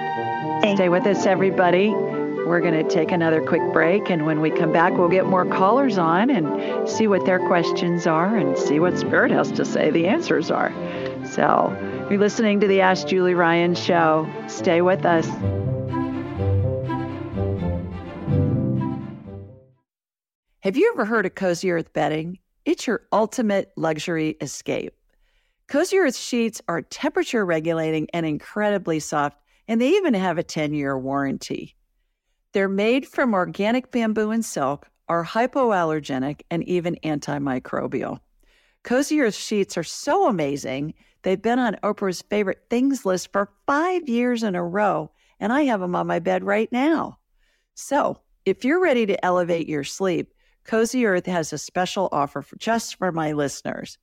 Thanks. Stay with us, everybody. We're going to take another quick break. And when we come back, we'll get more callers on and see what their questions are and see what Spirit has to say the answers are. So you're listening to the Ask Julie Ryan show. Stay with us. Have you ever heard of Cozy Earth bedding? It's your ultimate luxury escape. Cozy Earth sheets are temperature regulating and incredibly soft, and they even have a 10 year warranty. They're made from organic bamboo and silk, are hypoallergenic, and even antimicrobial. Cozy Earth sheets are so amazing, they've been on Oprah's favorite things list for five years in a row, and I have them on my bed right now. So, if you're ready to elevate your sleep, Cozy Earth has a special offer for just for my listeners.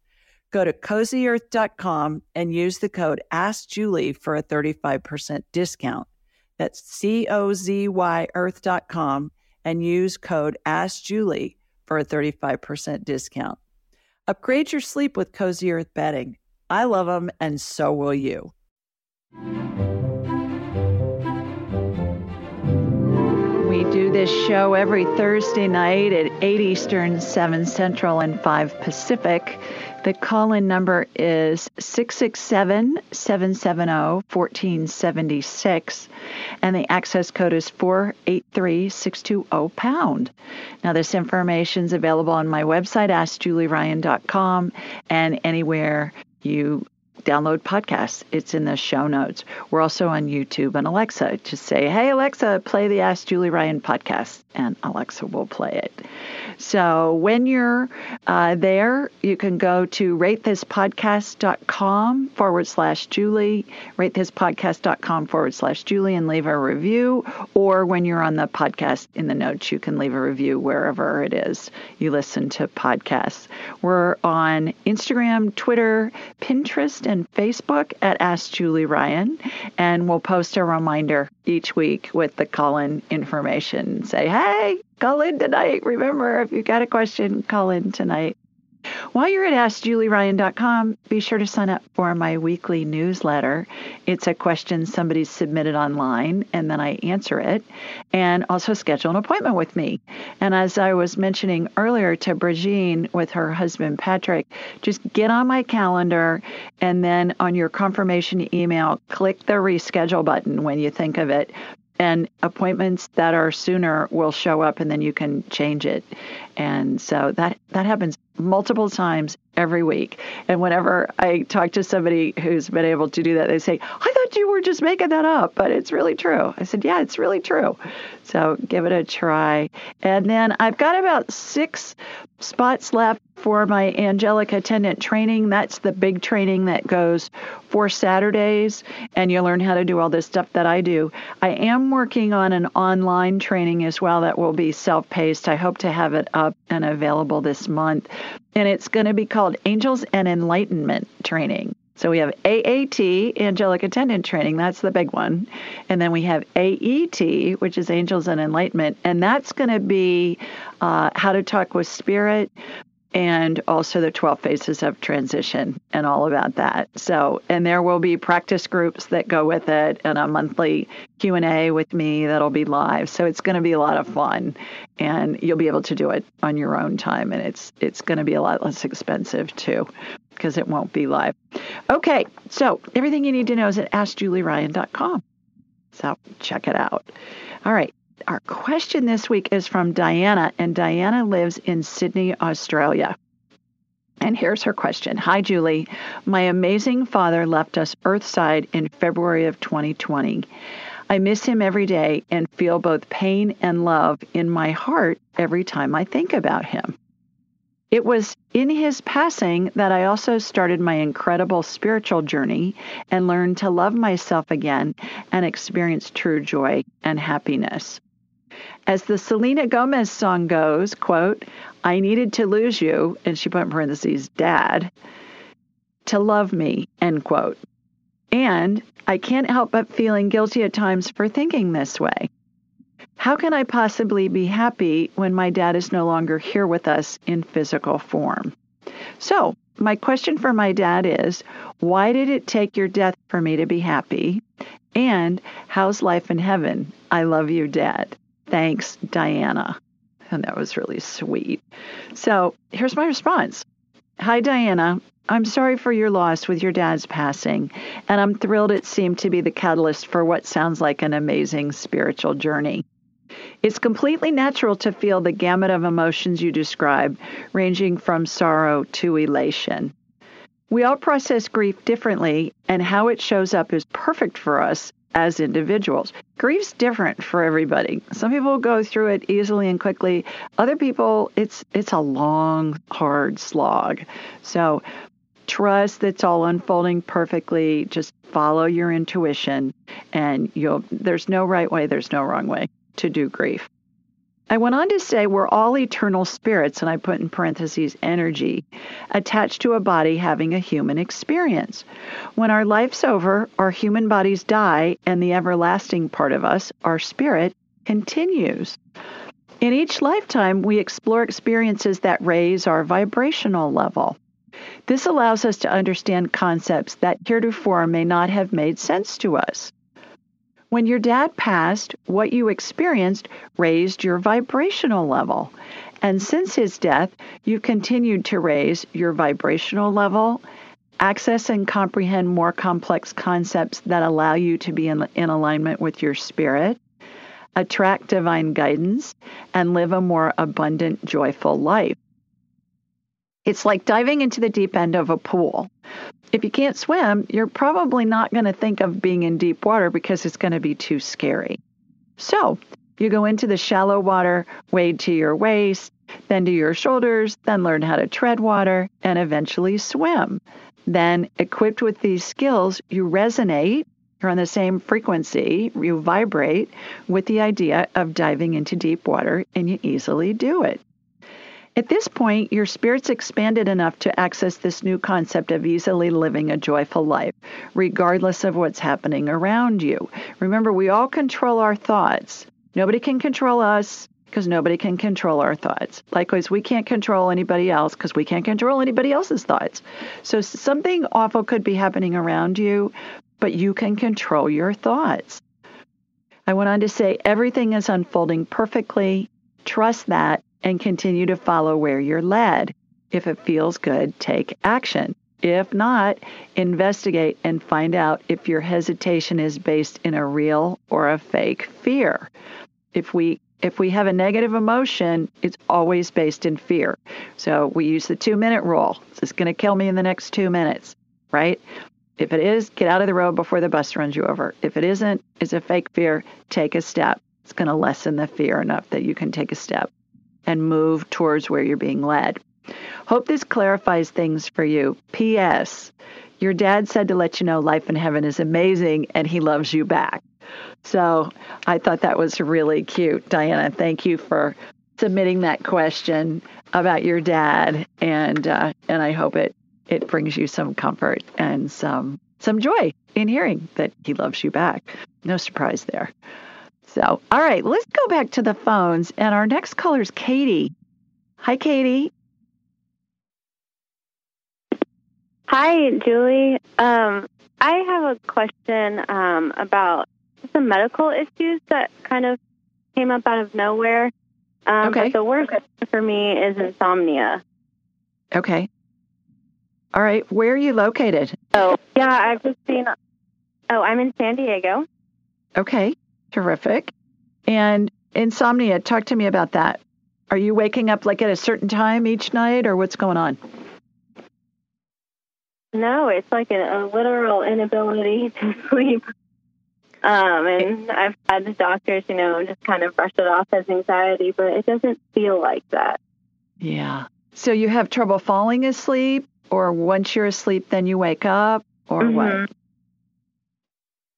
Go to cozyearth.com and use the code AskJulie for a 35% discount. That's C O Z Y earth.com and use code AskJulie for a 35% discount. Upgrade your sleep with Cozy Earth bedding. I love them, and so will you. This show every Thursday night at 8 Eastern, 7 Central, and 5 Pacific. The call in number is 667 770 1476, and the access code is 483 620 pound. Now, this information is available on my website, AskJulieRyan.com, and anywhere you download podcasts. It's in the show notes. We're also on YouTube and Alexa. Just say, hey, Alexa, play the Ask Julie Ryan podcast, and Alexa will play it. So when you're uh, there, you can go to ratethispodcast.com forward slash Julie, ratethispodcast.com forward slash Julie, and leave a review. Or when you're on the podcast in the notes, you can leave a review wherever it is you listen to podcasts. We're on Instagram, Twitter, Pinterest, and Facebook at Ask Julie Ryan, and we'll post a reminder each week with the call in information. Say, hey, call in tonight. Remember, if you've got a question, call in tonight. While you're at AskJulieRyan.com, be sure to sign up for my weekly newsletter. It's a question somebody submitted online, and then I answer it, and also schedule an appointment with me. And as I was mentioning earlier to Brigitte with her husband Patrick, just get on my calendar, and then on your confirmation email, click the reschedule button when you think of it and appointments that are sooner will show up and then you can change it and so that that happens multiple times every week. And whenever I talk to somebody who's been able to do that, they say, I thought you were just making that up, but it's really true. I said, Yeah, it's really true. So give it a try. And then I've got about six spots left for my angelic attendant training. That's the big training that goes for Saturdays, and you learn how to do all this stuff that I do. I am working on an online training as well that will be self paced. I hope to have it up and available this month. And it's going to be called Angels and Enlightenment Training. So we have AAT, Angelic Attendant Training, that's the big one. And then we have AET, which is Angels and Enlightenment. And that's going to be uh, how to talk with spirit, and also the 12 phases of transition and all about that. So, and there will be practice groups that go with it and a monthly Q&A with me that'll be live. So it's going to be a lot of fun and you'll be able to do it on your own time and it's it's going to be a lot less expensive too because it won't be live. Okay, so everything you need to know is at askjulieryan.com. So check it out. All right. Our question this week is from Diana, and Diana lives in Sydney, Australia. And here's her question Hi, Julie. My amazing father left us Earthside in February of 2020. I miss him every day and feel both pain and love in my heart every time I think about him. It was in his passing that I also started my incredible spiritual journey and learned to love myself again and experience true joy and happiness. As the Selena Gomez song goes, quote, I needed to lose you, and she put in parentheses, dad, to love me, end quote. And I can't help but feeling guilty at times for thinking this way. How can I possibly be happy when my dad is no longer here with us in physical form? So, my question for my dad is why did it take your death for me to be happy? And how's life in heaven? I love you, Dad. Thanks, Diana. And that was really sweet. So here's my response Hi, Diana. I'm sorry for your loss with your dad's passing, and I'm thrilled it seemed to be the catalyst for what sounds like an amazing spiritual journey. It's completely natural to feel the gamut of emotions you describe, ranging from sorrow to elation. We all process grief differently, and how it shows up is perfect for us as individuals. Grief's different for everybody. Some people go through it easily and quickly. Other people, it's it's a long, hard slog. So trust that's all unfolding perfectly. Just follow your intuition, and you'll. There's no right way. There's no wrong way to do grief. I went on to say we're all eternal spirits, and I put in parentheses energy, attached to a body having a human experience. When our life's over, our human bodies die, and the everlasting part of us, our spirit, continues. In each lifetime, we explore experiences that raise our vibrational level. This allows us to understand concepts that heretofore may not have made sense to us. When your dad passed, what you experienced raised your vibrational level. And since his death, you've continued to raise your vibrational level, access and comprehend more complex concepts that allow you to be in, in alignment with your spirit, attract divine guidance, and live a more abundant, joyful life. It's like diving into the deep end of a pool if you can't swim, you're probably not going to think of being in deep water because it's going to be too scary. So, you go into the shallow water, wade to your waist, then to your shoulders, then learn how to tread water, and eventually swim. Then, equipped with these skills, you resonate, you're on the same frequency, you vibrate with the idea of diving into deep water, and you easily do it. At this point, your spirit's expanded enough to access this new concept of easily living a joyful life, regardless of what's happening around you. Remember, we all control our thoughts. Nobody can control us because nobody can control our thoughts. Likewise, we can't control anybody else because we can't control anybody else's thoughts. So something awful could be happening around you, but you can control your thoughts. I went on to say everything is unfolding perfectly. Trust that and continue to follow where you're led. If it feels good, take action. If not, investigate and find out if your hesitation is based in a real or a fake fear. If we if we have a negative emotion, it's always based in fear. So we use the 2-minute rule. It's going to kill me in the next 2 minutes, right? If it is, get out of the road before the bus runs you over. If it isn't, it's a fake fear, take a step. It's going to lessen the fear enough that you can take a step and move towards where you're being led. Hope this clarifies things for you. P.S. Your dad said to let you know life in heaven is amazing and he loves you back. So I thought that was really cute. Diana, thank you for submitting that question about your dad and uh, and I hope it it brings you some comfort and some some joy in hearing that he loves you back. No surprise there. So, all right, let's go back to the phones. And our next caller is Katie. Hi, Katie. Hi, Julie. Um, I have a question um, about some medical issues that kind of came up out of nowhere. Um, Okay. But the worst for me is insomnia. Okay. All right. Where are you located? Oh, yeah, I've just seen. Oh, I'm in San Diego. Okay. Terrific. And insomnia, talk to me about that. Are you waking up like at a certain time each night or what's going on? No, it's like a, a literal inability to sleep. Um, and I've had the doctors, you know, just kind of brush it off as anxiety, but it doesn't feel like that. Yeah. So you have trouble falling asleep or once you're asleep then you wake up or what? Mhm.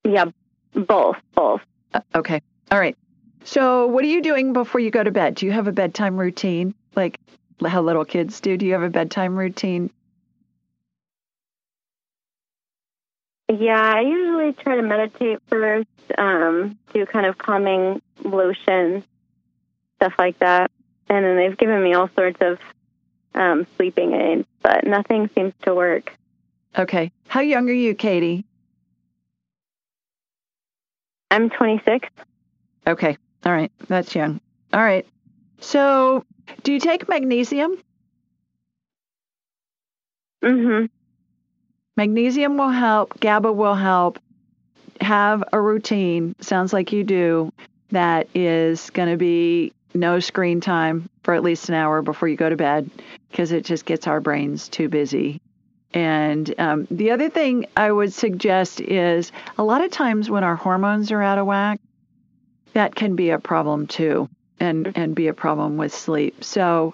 Yeah, both, both. Uh, Okay. All right. So, what are you doing before you go to bed? Do you have a bedtime routine like how little kids do? Do you have a bedtime routine? Yeah, I usually try to meditate first, um, do kind of calming lotions, stuff like that. And then they've given me all sorts of um, sleeping aids, but nothing seems to work. Okay. How young are you, Katie? I'm 26. Okay. All right. That's young. All right. So, do you take magnesium? Mm-hmm. Magnesium will help, GABA will help. Have a routine, sounds like you do, that is going to be no screen time for at least an hour before you go to bed because it just gets our brains too busy. And um, the other thing I would suggest is a lot of times when our hormones are out of whack, that can be a problem too and, and be a problem with sleep. So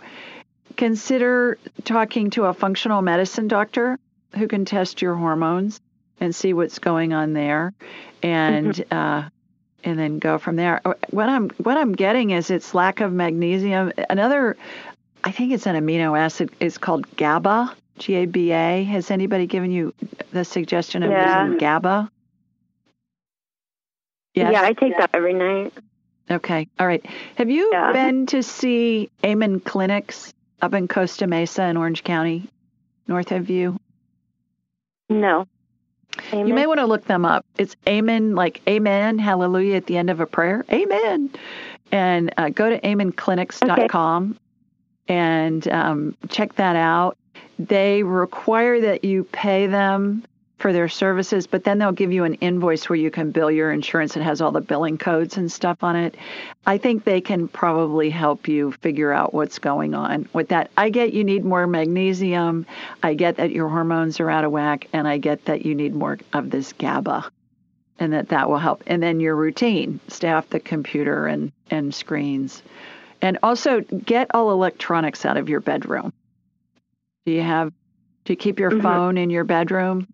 consider talking to a functional medicine doctor who can test your hormones and see what's going on there, and uh, and then go from there. Uh, What I'm what I'm getting is it's lack of magnesium. Another, I think it's an amino acid. It's called GABA. G A B A. Has anybody given you the suggestion of Yeah. using GABA? Yes? Yeah, I take that every night. Okay. All right. Have you Yeah. been to see Amen Clinics up in Costa Mesa in Orange County, north of you? No. Amen. You may want to look them up. It's Amen, like Amen, Hallelujah at the end of a prayer. Amen. And uh, go to amenclinics.com and um, check that out. They require that you pay them for their services, but then they'll give you an invoice where you can bill your insurance. It has all the billing codes and stuff on it. I think they can probably help you figure out what's going on with that. I get you need more magnesium. I get that your hormones are out of whack, and I get that you need more of this GABA, and that that will help. And then your routine: stay off the computer and and screens, and also get all electronics out of your bedroom. Do you have? Do you keep your Mhm. phone in your bedroom?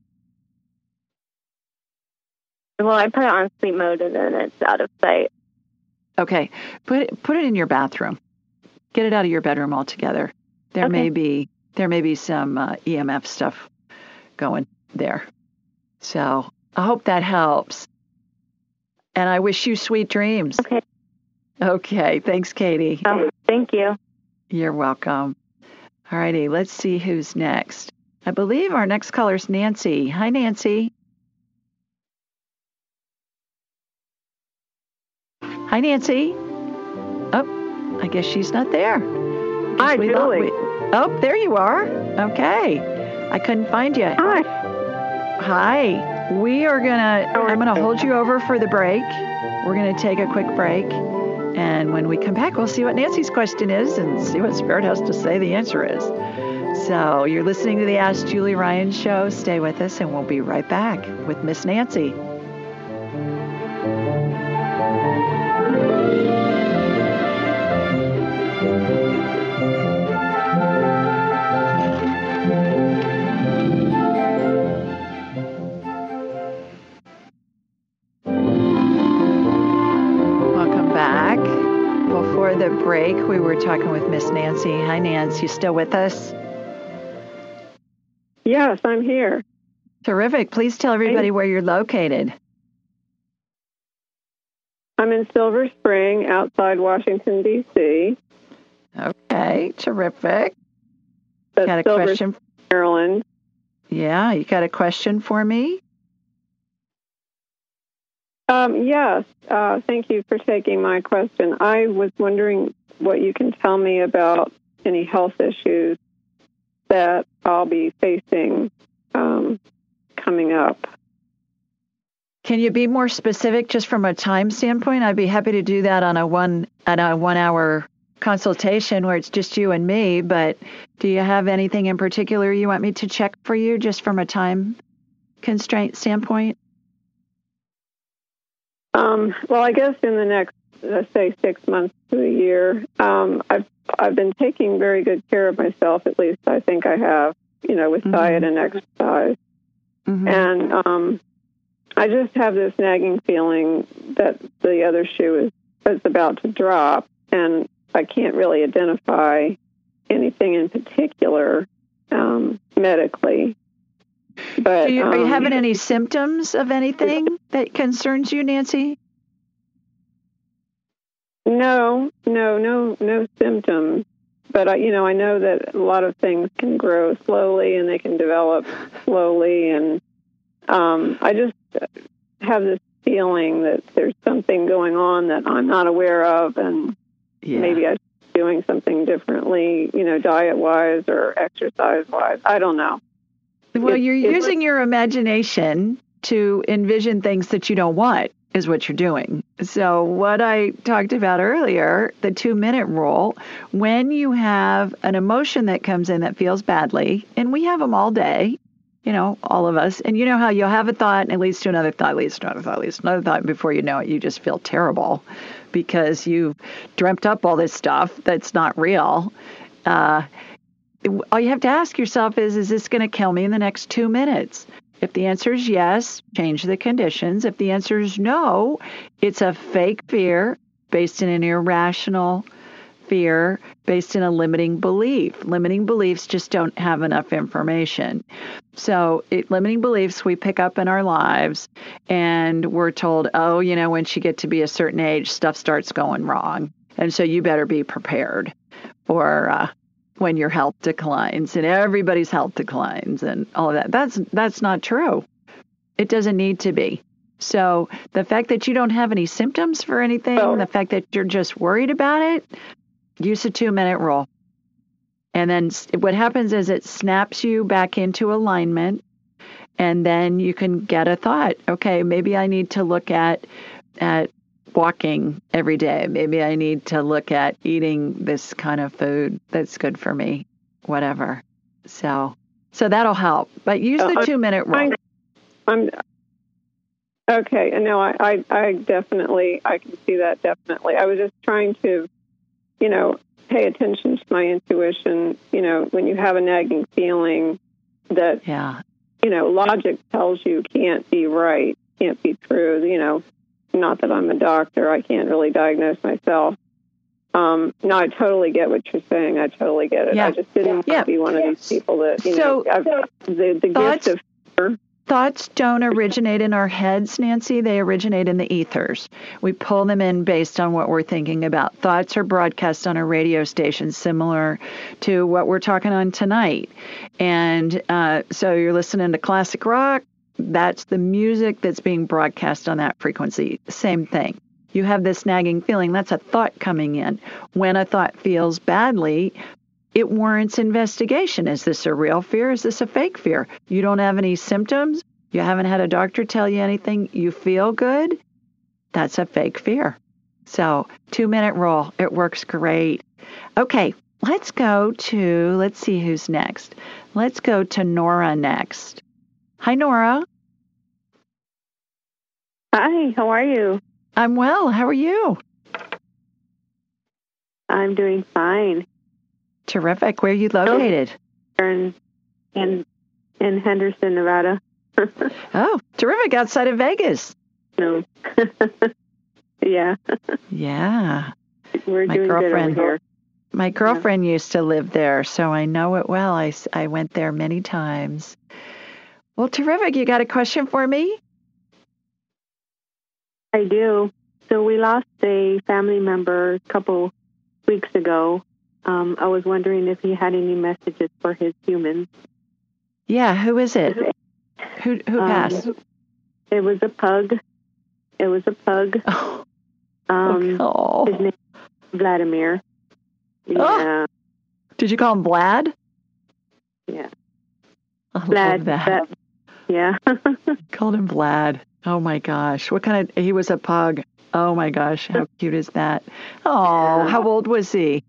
Well, I put it on sleep mode and then it's out of sight. Okay, put it, put it in your bathroom. Get it out of your bedroom altogether. There Okay. may be there may be some uh, EMF stuff going there. So I hope that helps. And I wish you sweet dreams. Okay. Okay. Thanks, Katie. Oh, thank you. You're welcome. All righty. Let's see who's next. I believe our next caller is Nancy. Hi, Nancy. Hi, Nancy. Oh, I guess she's not there. Hi, Julie. we- oh, there you are. Okay. I couldn't find you. Hi. Hi. We are gonna. I'm gonna hold you over for the break. We're gonna take a quick break, and when we come back, we'll see what Nancy's question is and see what Spirit has to say. The answer is. So you're listening to the Ask Julie Ryan show. Stay with us, and we'll be right back with Miss Nancy. Were talking with Miss Nancy. Hi, Nancy. You still with us? Yes, I'm here. Terrific. Please tell everybody where you're located. I'm in Silver Spring, outside Washington, D.C. Okay, terrific. That's Got a Silver question? Maryland. Yeah, you got a question for me? Um, yes. Uh, thank you for taking my question. I was wondering what you can tell me about any health issues that I'll be facing um, coming up. Can you be more specific just from a time standpoint? I'd be happy to do that on a one on a one hour consultation where it's just you and me, but do you have anything in particular you want me to check for you just from a time constraint standpoint? Um, well, I guess in the next, say, six months to a year, um, I've I've been taking very good care of myself. At least I think I have, you know, with mm-hmm. diet and exercise. Mm-hmm. And um, I just have this nagging feeling that the other shoe is, is about to drop, and I can't really identify anything in particular um, medically. But you, are you um, having any symptoms of anything that concerns you, Nancy? No, no, no, no symptoms. But I, you know, I know that a lot of things can grow slowly and they can develop slowly, and um, I just have this feeling that there's something going on that I'm not aware of, and yeah. maybe I'm doing something differently, you know, diet wise or exercise wise. I don't know. Well, it, you're it, using your imagination to envision things that you don't want, is what you're doing. So, what I talked about earlier, the two minute rule, when you have an emotion that comes in that feels badly, and we have them all day, you know, all of us. And you know how you'll have a thought and it leads to another thought, leads to another thought, leads to another thought. And before you know it, you just feel terrible because you've dreamt up all this stuff that's not real. Uh, all you have to ask yourself is, is this going to kill me in the next two minutes? If the answer is yes, change the conditions. If the answer is no, it's a fake fear based in an irrational fear based in a limiting belief. Limiting beliefs just don't have enough information. So, it, limiting beliefs we pick up in our lives, and we're told, oh, you know, once you get to be a certain age, stuff starts going wrong. And so you better be prepared. Or, uh, when your health declines and everybody's health declines and all of that. That's that's not true. It doesn't need to be. So the fact that you don't have any symptoms for anything, well, the fact that you're just worried about it, use a two minute rule. And then what happens is it snaps you back into alignment. And then you can get a thought. Okay, maybe I need to look at at walking every day. Maybe I need to look at eating this kind of food that's good for me. Whatever. So so that'll help. But use the uh, two minute rule. I'm, okay. And no, I, I I definitely I can see that definitely. I was just trying to you know, pay attention to my intuition. You know, when you have a nagging feeling that, yeah. you know, logic tells you can't be right, can't be true. You know, not that I'm a doctor, I can't really diagnose myself. Um, no, I totally get what you're saying. I totally get it. Yeah. I just didn't want yeah. to be one of these people that, you so, know, I've, the, the gift of fear Thoughts don't originate in our heads, Nancy. They originate in the ethers. We pull them in based on what we're thinking about. Thoughts are broadcast on a radio station similar to what we're talking on tonight. And uh, so you're listening to classic rock. That's the music that's being broadcast on that frequency. Same thing. You have this nagging feeling. That's a thought coming in. When a thought feels badly, it warrants investigation. Is this a real fear? Is this a fake fear? You don't have any symptoms? You haven't had a doctor tell you anything? You feel good? That's a fake fear. So, two minute rule. It works great. Okay, let's go to, let's see who's next. Let's go to Nora next. Hi, Nora. Hi, how are you? I'm well. How are you? I'm doing fine. Terrific. Where are you located? In in, in Henderson, Nevada. oh, terrific! Outside of Vegas. No. yeah. Yeah. We're my doing girlfriend, good over here. My girlfriend yeah. used to live there, so I know it well. I, I went there many times. Well, terrific. You got a question for me? I do. So we lost a family member a couple weeks ago, um, I was wondering if he had any messages for his humans. Yeah, who is it? Who who Um, passed? It was a pug. It was a pug. Oh, Um, oh. His name is Vladimir. Oh. Yeah, Did you call him Vlad? yeah. I Vlad. that. Yeah. Called him Vlad. Oh my gosh. What kind of he was a pug. Oh my gosh, how cute is that? Oh, Yeah. how old was he?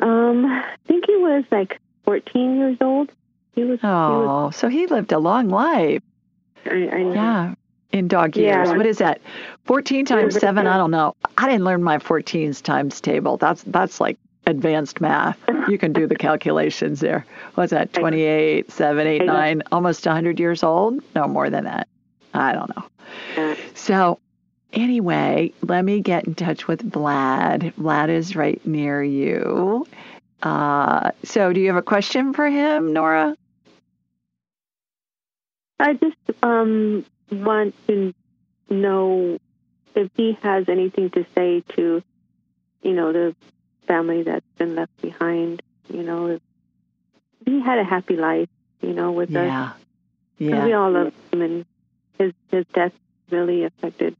um, I think he was like 14 years old. He was. He was Oh, so he lived a long life. I, I know. Yeah. In dog years. Yeah. What is that? 14 times 7. I don't know. I didn't learn my 14s times table. That's that's like advanced math. You can do the calculations there. What's that? 28, 7, 8, 9, almost 100 years old? No more than that. I don't know. So, anyway, let me get in touch with Vlad. Vlad is right near you. Uh, so, do you have a question for him, Nora? I just um want to know if he has anything to say to, you know, the family that's been left behind. You know, he had a happy life. You know, with us. Yeah. We all love him, and his his death really affected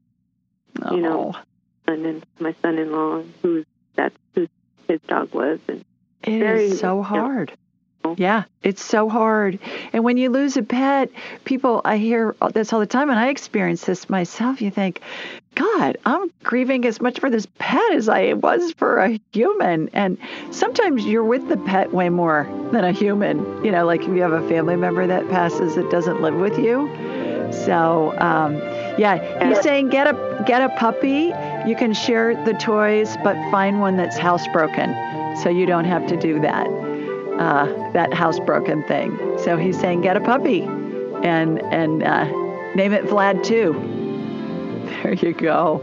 you know, Oh, and then my son-in-law, who's that's who his dog was, and it very- is so hard. Yeah, it's so hard. And when you lose a pet, people, I hear this all the time, and I experience this myself. You think, God, I'm grieving as much for this pet as I was for a human. And sometimes you're with the pet way more than a human. You know, like if you have a family member that passes that doesn't live with you. So, um, yeah, he's saying get a get a puppy. You can share the toys, but find one that's housebroken, so you don't have to do that uh, that housebroken thing. So he's saying get a puppy, and and uh, name it Vlad too. There you go.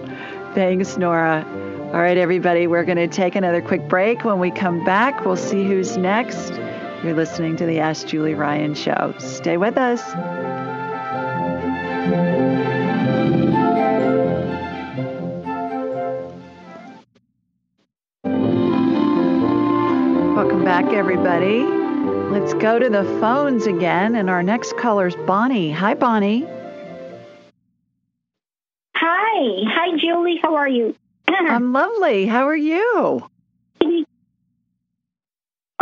Thanks, Nora. All right, everybody, we're going to take another quick break. When we come back, we'll see who's next. You're listening to the Ask Julie Ryan Show. Stay with us. Back, everybody. Let's go to the phones again. And our next caller is Bonnie. Hi, Bonnie. Hi. Hi, Julie. How are you? I'm lovely. How are you?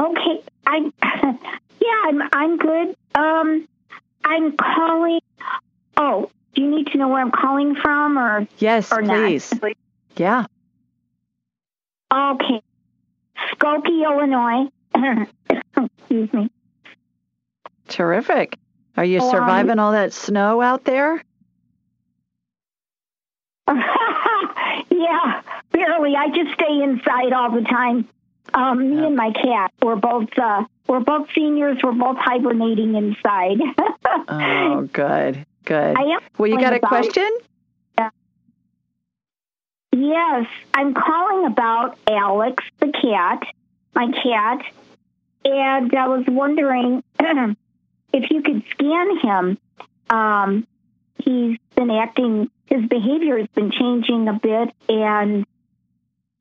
okay. I'm yeah, I'm I'm good. Um I'm calling Oh, do you need to know where I'm calling from or Yes, or please. not? Yeah. Okay. Skokie, Illinois. Excuse me. Terrific. Are you Oh, um, surviving all that snow out there? yeah, barely. I just stay inside all the time. Um, me and my cat, we're both uh, we're both seniors. We're both hibernating inside. Oh, good. Good. I am Well, you got a question? Yes, I'm calling about Alex, the cat, my cat, and I was wondering if you could scan him. Um, he's been acting, his behavior has been changing a bit, and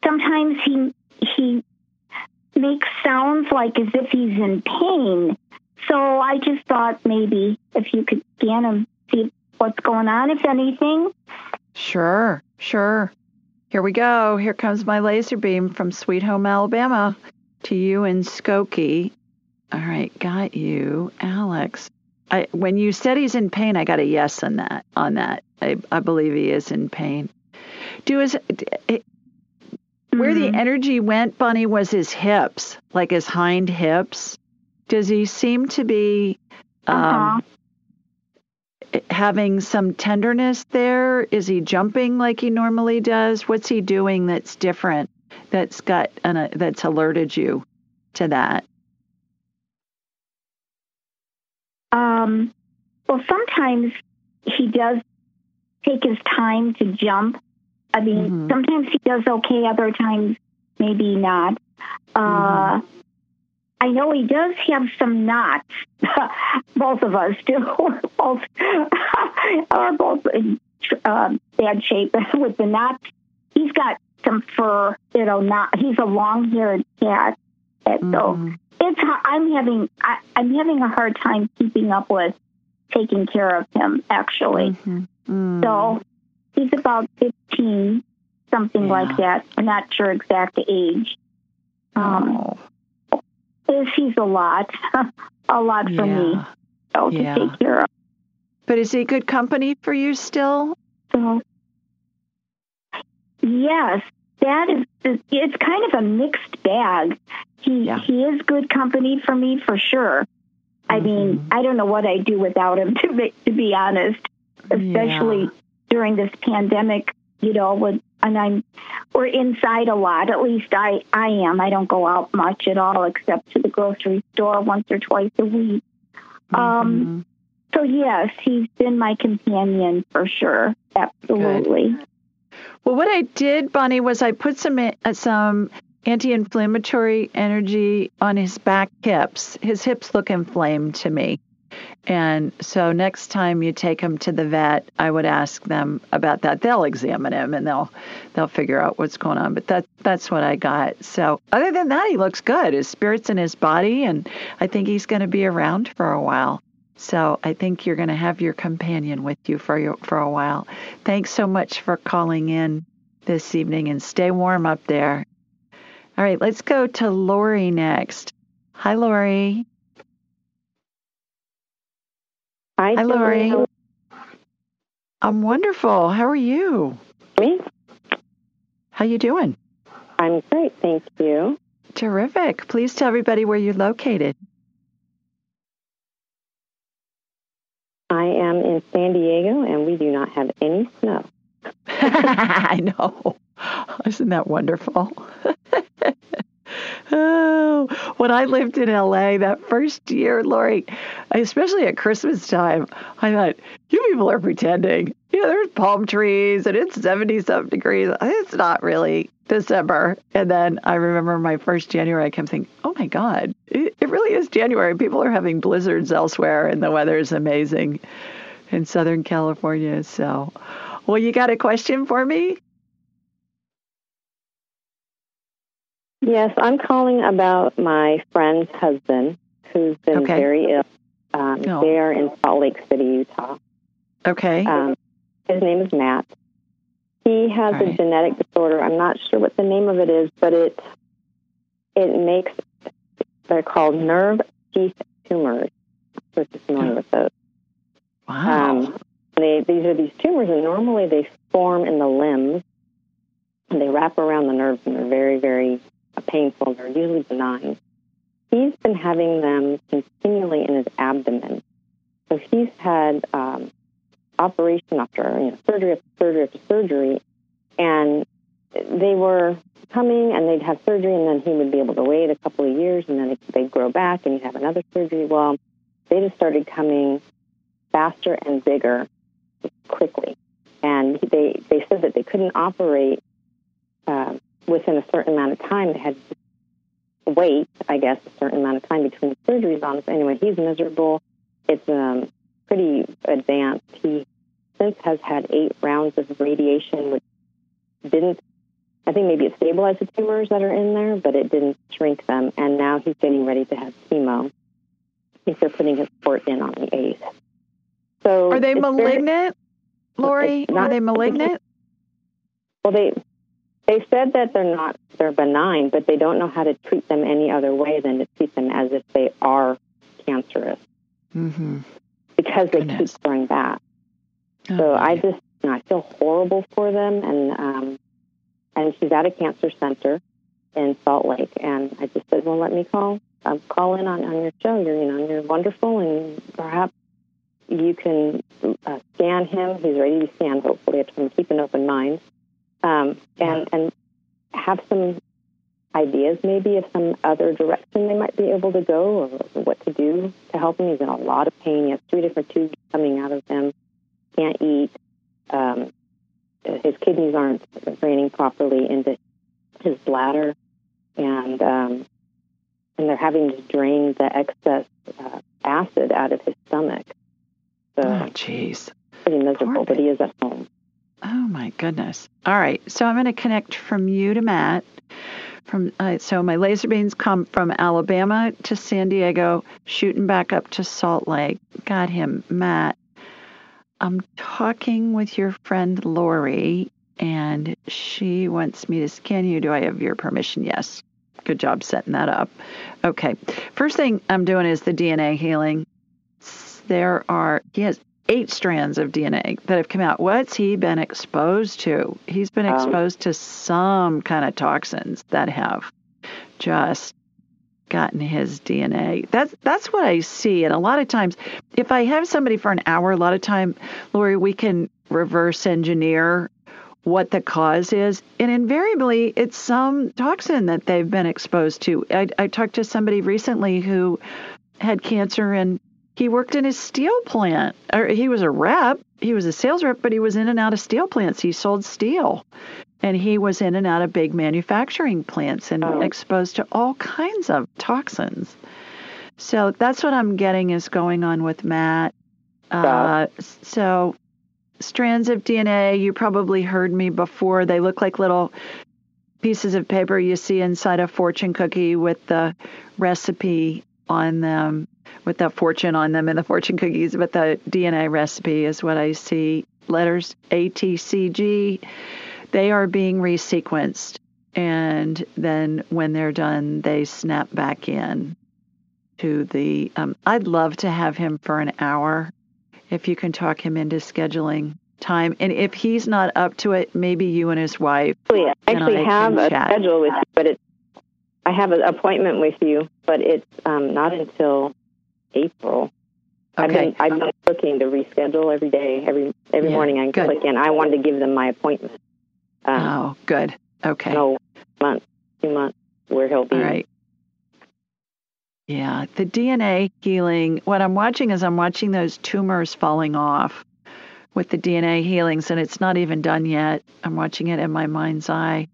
sometimes he he makes sounds like as if he's in pain. So I just thought maybe if you could scan him, see what's going on, if anything. Sure, sure. Here we go. Here comes my laser beam from Sweet Home, Alabama to you and Skokie. All right, got you, Alex. I, when you said he's in pain, I got a yes on that. On that, I, I believe he is in pain. Do his it, where the mm-hmm. energy went, Bonnie, was his hips, like his hind hips. Does he seem to be um, uh-huh. eh, having some tenderness there? Is he jumping like he normally does? What's he doing that's different? That's got an, uh, that's alerted you to that. Um, well, sometimes he does take his time to jump. I mean, sometimes he does okay, other times maybe not. Uh, I know he does have some knots. both of us do. We're both are both in uh, bad shape with the knots. He's got some fur, you know. Not he's a long-haired cat, and so it's I'm having I, I'm having a hard time keeping up with taking care of him actually. Mm-hmm. Mm. So he's about 15, something Yeah. like that. I'm not sure exact age. Um, Oh, is he's a lot, a lot for me so, Yeah. to take care of. But is he good company for you still? So, yes, that is. It's kind of a mixed bag. He Yeah. he is good company for me for sure. I mean. I don't know what I'd do without him to be, to be honest, especially Yeah. during this pandemic. You know, with and I'm we're inside a lot. At least I I am. I don't go out much at all except to the grocery store once or twice a week. Um, Mhm. So yes, he's been my companion for sure. Absolutely. Well, what I did, Bonnie, was I put some uh, some anti-inflammatory energy on his back hips. His hips look inflamed to me. And so next time you take him to the vet, I would ask them about that. They'll examine him and they'll they'll figure out what's going on. But that that's what I got. So other than that, he looks good. His spirit's in his body, and I think he's going to be around for a while. So I think you're going to have your companion with you for your, for a while. Thanks so much for calling in this evening, and stay warm up there. All right, let's go to Lori next. Hi, Lori. Hi, Hi, Lori. Julie. I'm wonderful. How are you? Me? How you doing? I'm great, thank you. Terrific. Please tell everybody where you're located. I am in San Diego, and we do not have any snow. I know. Isn't that wonderful? oh, when I lived in LA that first year, Lori, especially at Christmas time, I thought, you people are pretending. Know, there's palm trees and it's 70 something degrees. It's not really December. And then I remember my first January, I kept thinking, oh my God, it, it really is January. People are having blizzards elsewhere and the weather is amazing in Southern California. So, well, you got a question for me? Yes, I'm calling about my friend's husband who's been Okay. very ill. Um, Oh. They are in Salt Lake City, Utah. Okay. Um, his name is Matt. He has All a genetic disorder. I'm not sure what the name of it is, but it it makes they're called nerve sheath tumors. I'm sure you're familiar with those. wow. Um, they, these are these tumors, and normally they form in the limbs, and they wrap around the nerves, and they're very, very painful. And they're usually benign. He's been having them continually in his abdomen. So he's had um, operation after you know, surgery after surgery after surgery, and they were coming and they'd have surgery, and then he would be able to wait a couple of years, and then they'd grow back, and he'd have another surgery. Well, they just started coming faster and bigger quickly. And they, they said that they couldn't operate uh, within a certain amount of time. They had to wait, I guess, a certain amount of time between surgeries on it. Anyway, he's miserable. It's um, pretty advanced. He since has had eight rounds of radiation, which didn't, I think maybe it stabilized the tumors that are in there, but it didn't shrink them. And now he's getting ready to have chemo. I think they're putting his port in on the 8th. So Are they it's very- malignant, Lori? not- Are they malignant? Well, they they said that they're not they're benign, but they don't know how to treat them any other way than to treat them as if they are cancerous Mm-hmm. Because they Goodness. keep growing back. So I just you know, I feel horrible for them, and um, and she's at a cancer center in Salt Lake, and I just said, well, let me call um, call in on, on your show. You're you know you're wonderful, and perhaps you can uh, scan him. He's ready to scan. Hopefully, I have to keep an open mind, um, and and have some ideas maybe of some other direction they might be able to go or what to do to help him. He's in a lot of pain. He has three different tubes coming out of him. Can't eat. Um, his kidneys aren't draining properly into his bladder, and um, and they're having to drain the excess uh, acid out of his stomach. So Oh, jeez. pretty miserable, but he is at home. Oh, my goodness. All right. So I'm going to connect from you to Matt. From uh, so my laser beams come from Alabama to San Diego, shooting back up to Salt Lake. Got him, Matt. I'm talking with your friend Lori, and she wants me to scan you. Do I have your permission? Yes. Good job setting that up. Okay. First thing I'm doing is the DNA healing. There are, he has eight strands of DNA that have come out. What's he been exposed to? He's been oh. exposed to some kind of toxins that have just gotten his DNA. That's that's what I see. And a lot of times, if I have somebody for an hour, a lot of time, Lori, we can reverse engineer what the cause is. And invariably, it's some toxin that they've been exposed to. I, I talked to somebody recently who had cancer and he worked in a steel plant. Or he was a rep, he was a sales rep, but he was in and out of steel plants. He sold steel. And he was in and out of big manufacturing plants and Oh. exposed to all kinds of toxins. So that's what I'm getting is going on with Matt. Uh, so strands of DNA, you probably heard me before. They look like little pieces of paper you see inside a fortune cookie with the recipe on them, with the fortune on them and the fortune cookies, but the DNA recipe is what I see. Letters A, T, C, G, they are being resequenced. And then when they're done, they snap back in to the. Um, I'd love to have him for an hour if you can talk him into scheduling time. And if he's not up to it, maybe you and his wife. Actually, I actually I have a chat. schedule with you, but it's I have an appointment with you, but it's um, not until April. I've Okay. been I've been looking to reschedule every day, every every Yeah, morning I click in. I wanted to give them my appointment. Um, Oh, good. Okay. No month, two months, where he'll be. All right. Yeah, the DNA healing. What I'm watching is I'm watching those tumors falling off with the DNA healings, and it's not even done yet. I'm watching it in my mind's eye,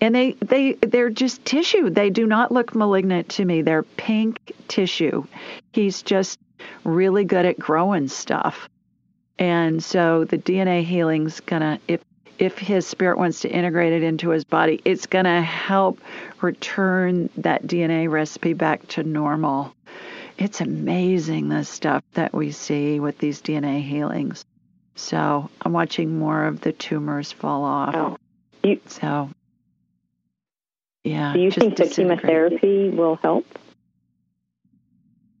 and they they they're just tissue. They do not look malignant to me. They're pink tissue. He's just really good at growing stuff, and so the DNA healing's gonna if if his spirit wants to integrate it into his body, it's to help return that DNA recipe back to normal. It's amazing the stuff that we see with these DNA healings. So I'm watching more of the tumors fall off. Oh. You, so, yeah. do you think the disintegrate. chemotherapy will help?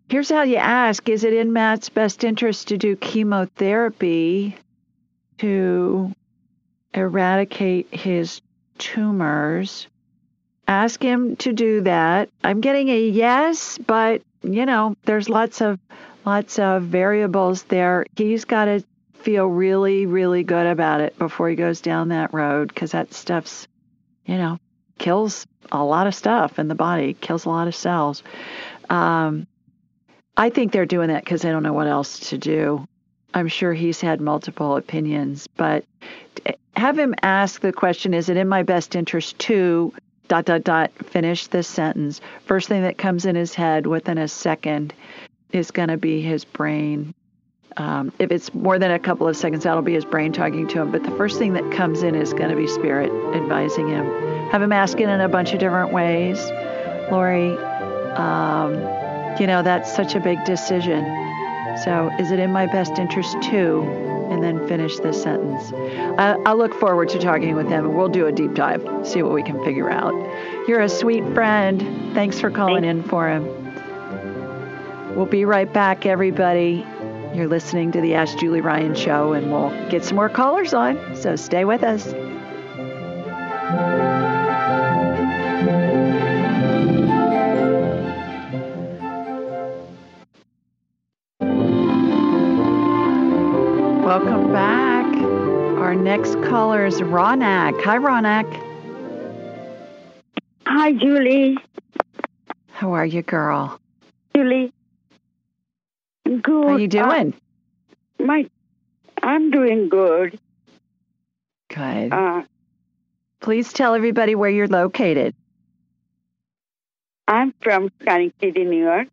Here's how you ask Is it in Matt's best interest to do chemotherapy to eradicate his tumors? Ask him to do that. I'm getting a yes, but you know, there's lots of lots of variables there. He's got to feel really really good about it before he goes down that road cuz that stuff's you know, kills a lot of stuff in the body, kills a lot of cells. Um, I think they're doing that because they don't know what else to do. I'm sure he's had multiple opinions, but have him ask the question Is it in my best interest to dot, dot, dot, finish this sentence? First thing that comes in his head within a second is going to be his brain. Um, if it's more than a couple of seconds, that'll be his brain talking to him. But the first thing that comes in is going to be spirit advising him. Have him ask it in a bunch of different ways. Lori, um, you know, that's such a big decision. So, is it in my best interest to? And then finish this sentence. I, I look forward to talking with him, and we'll do a deep dive, see what we can figure out. You're a sweet friend. Thanks for calling in for him. We'll be right back, everybody. You're listening to the Ask Julie Ryan show, and we'll get some more callers on. So stay with us. Our next caller is Ronak. Hi, Ronak. Hi, Julie. How are you, girl? Julie. Good. How are you doing? Uh, my, I'm doing good. Good. Uh, Please tell everybody where you're located. I'm from City, New York.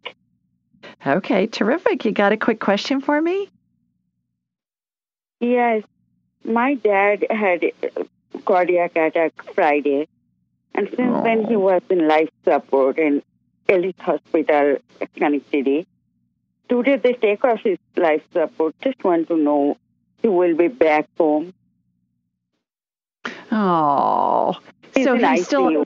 Okay, terrific. You got a quick question for me? Yes, my dad had cardiac attack Friday, And since then, he was in life support in Elite Hospital, Atlantic City. Today, they take off his life support. Just want to know he will be back home. Oh, He's so in he's still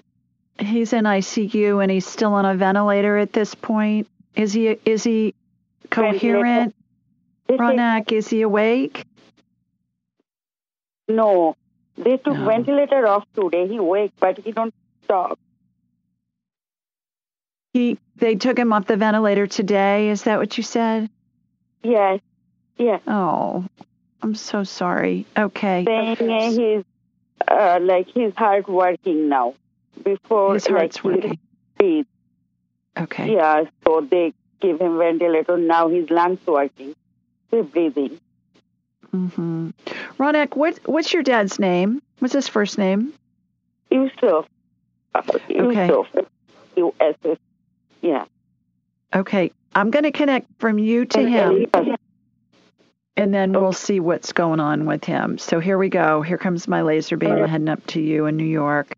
he's in ICU and he's still on a ventilator at this point. Is he is he coherent? Ronak, is he awake? No, they took No. ventilator off today. He awake, but he don't talk. He they took him off the ventilator today. Is that what you said? Yes, yes. Oh, I'm so sorry. Okay. Saying uh, he's uh, like his heart working now. Before His heart's like, working. Okay. Yeah, so they give him ventilator. Now his lungs working. He's breathing. Mm-hmm. Ronak, what what's your dad's name? What's his first name? Yusuf. Uh, Okay. Yusuf. U-S-F. Yeah. Okay. I'm going to connect from you to him, and then we'll see what's going on with him. So here we go. Here comes my laser beam heading up to you in New York,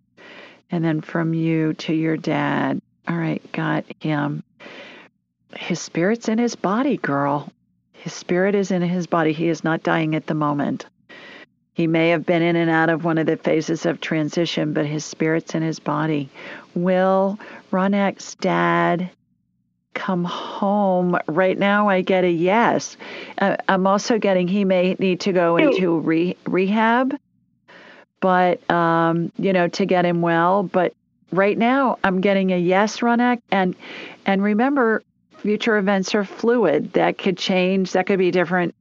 and then from you to your dad. All right, got him. His spirit's in his body, girl. His spirit is in his body. He is not dying at the moment. He may have been in and out of one of the phases of transition, but his spirit's in his body. Will Ronak's dad come home? Right now, I get a yes. Uh, I'm also getting he may need to go into re- rehab, but, um, you know, to get him well. But right now, I'm getting a yes, Ronak. And, and remember, future events are fluid. That could change. That could be different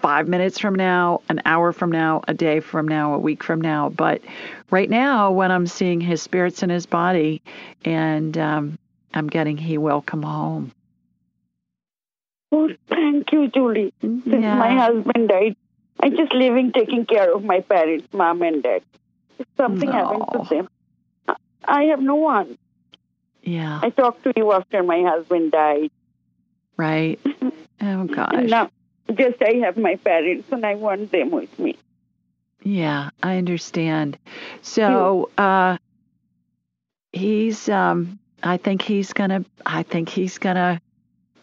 five minutes from now, an hour from now, a day from now, a week from now. But right now, when I'm seeing his spirits in his body, and um, I'm getting he will come home. Oh, thank you, Julie. Since Yeah. my husband died, I'm just living taking care of my parents, mom and dad. If something happens to them, I have no one. Yeah, I talked to you after my husband died. Right. Oh gosh. now, just I have my parents and I want them with me. Yeah, I understand. So, uh, he's um I think he's going to I think he's to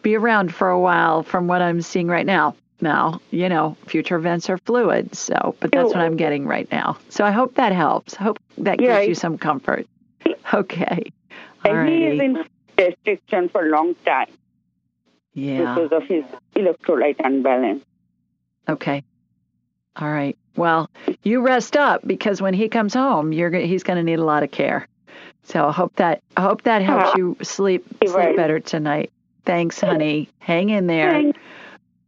be around for a while from what I'm seeing right now. Now, you know, future events are fluid, so but that's what I'm getting right now. So I hope that helps. I hope that Yeah, gives you some comfort. Okay. All And he is in restriction for a long time Yeah. because of his electrolyte unbalance. Okay. All right. Well, you rest up because when he comes home, you're he's going to need a lot of care. So I hope that I hope that helps ah, you sleep sleep right. better tonight. Thanks, honey. Hang in there. Thanks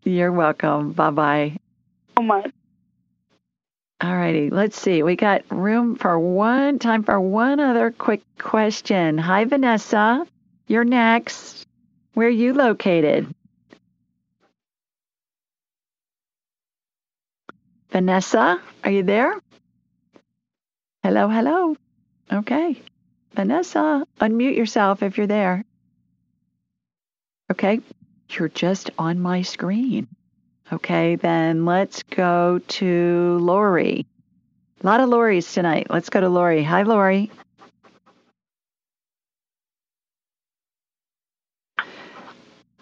You're welcome. Bye bye. so much. All righty. Let's see. We got room for one time for one other quick question. Hi, Vanessa. You're next. Where are you located? Vanessa, are you there? Hello, hello. Okay. Vanessa, unmute yourself if you're there. Okay. You're just on my screen. Okay, then let's go to Lori. A lot of Loris tonight. Let's go to Lori. Hi, Lori.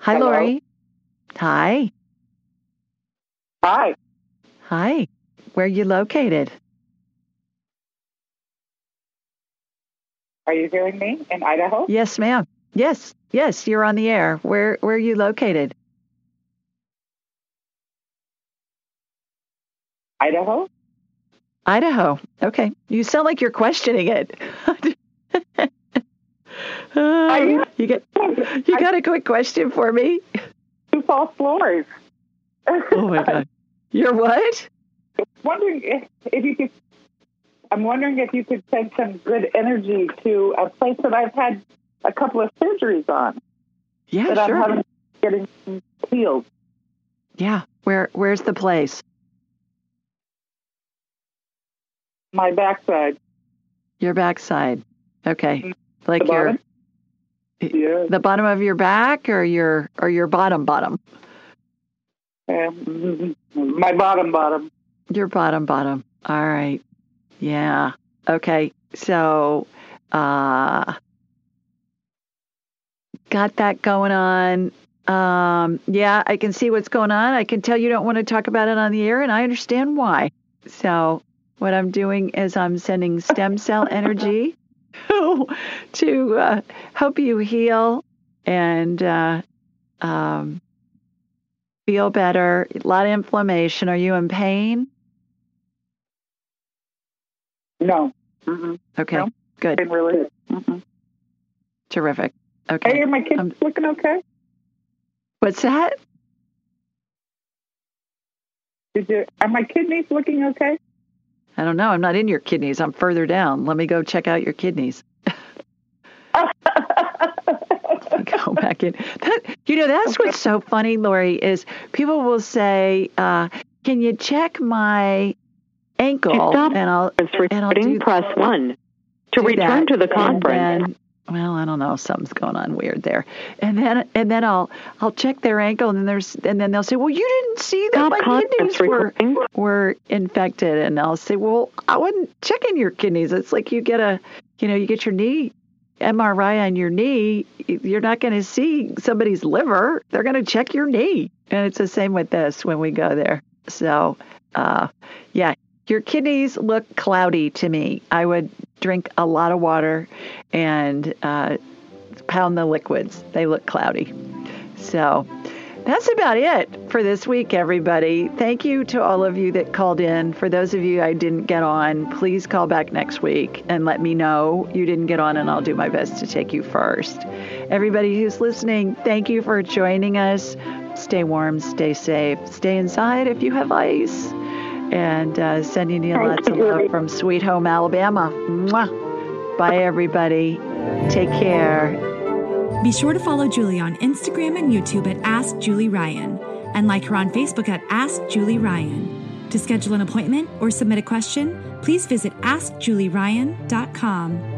Hi, Hello. Lori. Hi. Hi. Hi. Where are you located? Are you hearing me in Idaho? Yes, ma'am. Yes, yes, you're on the air. Where where are you located? Idaho? Idaho. Okay. You sound like you're questioning it. Uh, you got you got a quick question for me? Two false floors. Oh my god. You're what? wondering if, if you could. I'm wondering if you could send some good energy to a place that I've had a couple of surgeries on. Yeah, that sure. I'm having getting healed. Yeah. Where where's the place? My backside. Your backside. Okay. Like your? Yeah. the bottom of your back or your or your bottom bottom? Um, my bottom bottom. Your bottom bottom. All right. Yeah. Okay. So uh, got that going on. Um, yeah, I can see what's going on. I can tell you don't want to talk about it on the air, and I understand why. So, what I'm doing is I'm sending stem cell energy to uh, help you heal and uh, um, feel better. A lot of inflammation. Are you in pain? No. Mm-mm. Okay. No. Good. I'm really good. Mm-mm. Terrific. Okay. Hey, are my kids looking okay? What's that? Did you, are my kidneys looking okay? I don't know. I'm not in your kidneys. I'm further down. Let me go check out your kidneys. go back in. That, you know, that's what's so funny, Lori, is people will say, uh, "Can you check my ankle?" Stop and I'll and I'll do press one to return that. to the conference. Well, I don't know. Something's going on weird there. And then and then I'll I'll check their ankle, and then there's and then they'll say, "Well, you didn't see that Stop my kidneys were were infected." And I'll say, "Well, I wasn't checking your kidneys. It's like you get a, you know, you get your knee." MRI on your knee, you're not going to see somebody's liver. They're going to check your knee. And it's the same with this when we go there. So, uh, yeah, your kidneys look cloudy to me. I would drink a lot of water and uh, pound the liquids. They look cloudy. So that's about it for this week, everybody. Thank you to all of you that called in. For those of you I didn't get on, please call back next week and let me know you didn't get on, and I'll do my best to take you first. Everybody who's listening, thank you for joining us. Stay warm, stay safe, stay inside if you have ice. And uh, sending you lots of love from Sweet Home, Alabama. Mwah. Bye, everybody. Take care. Be sure to follow Julie on Instagram and YouTube at Ask Julie Ryan and like her on Facebook at Ask Julie Ryan. To schedule an appointment or submit a question, please visit AskJulieRyan.com.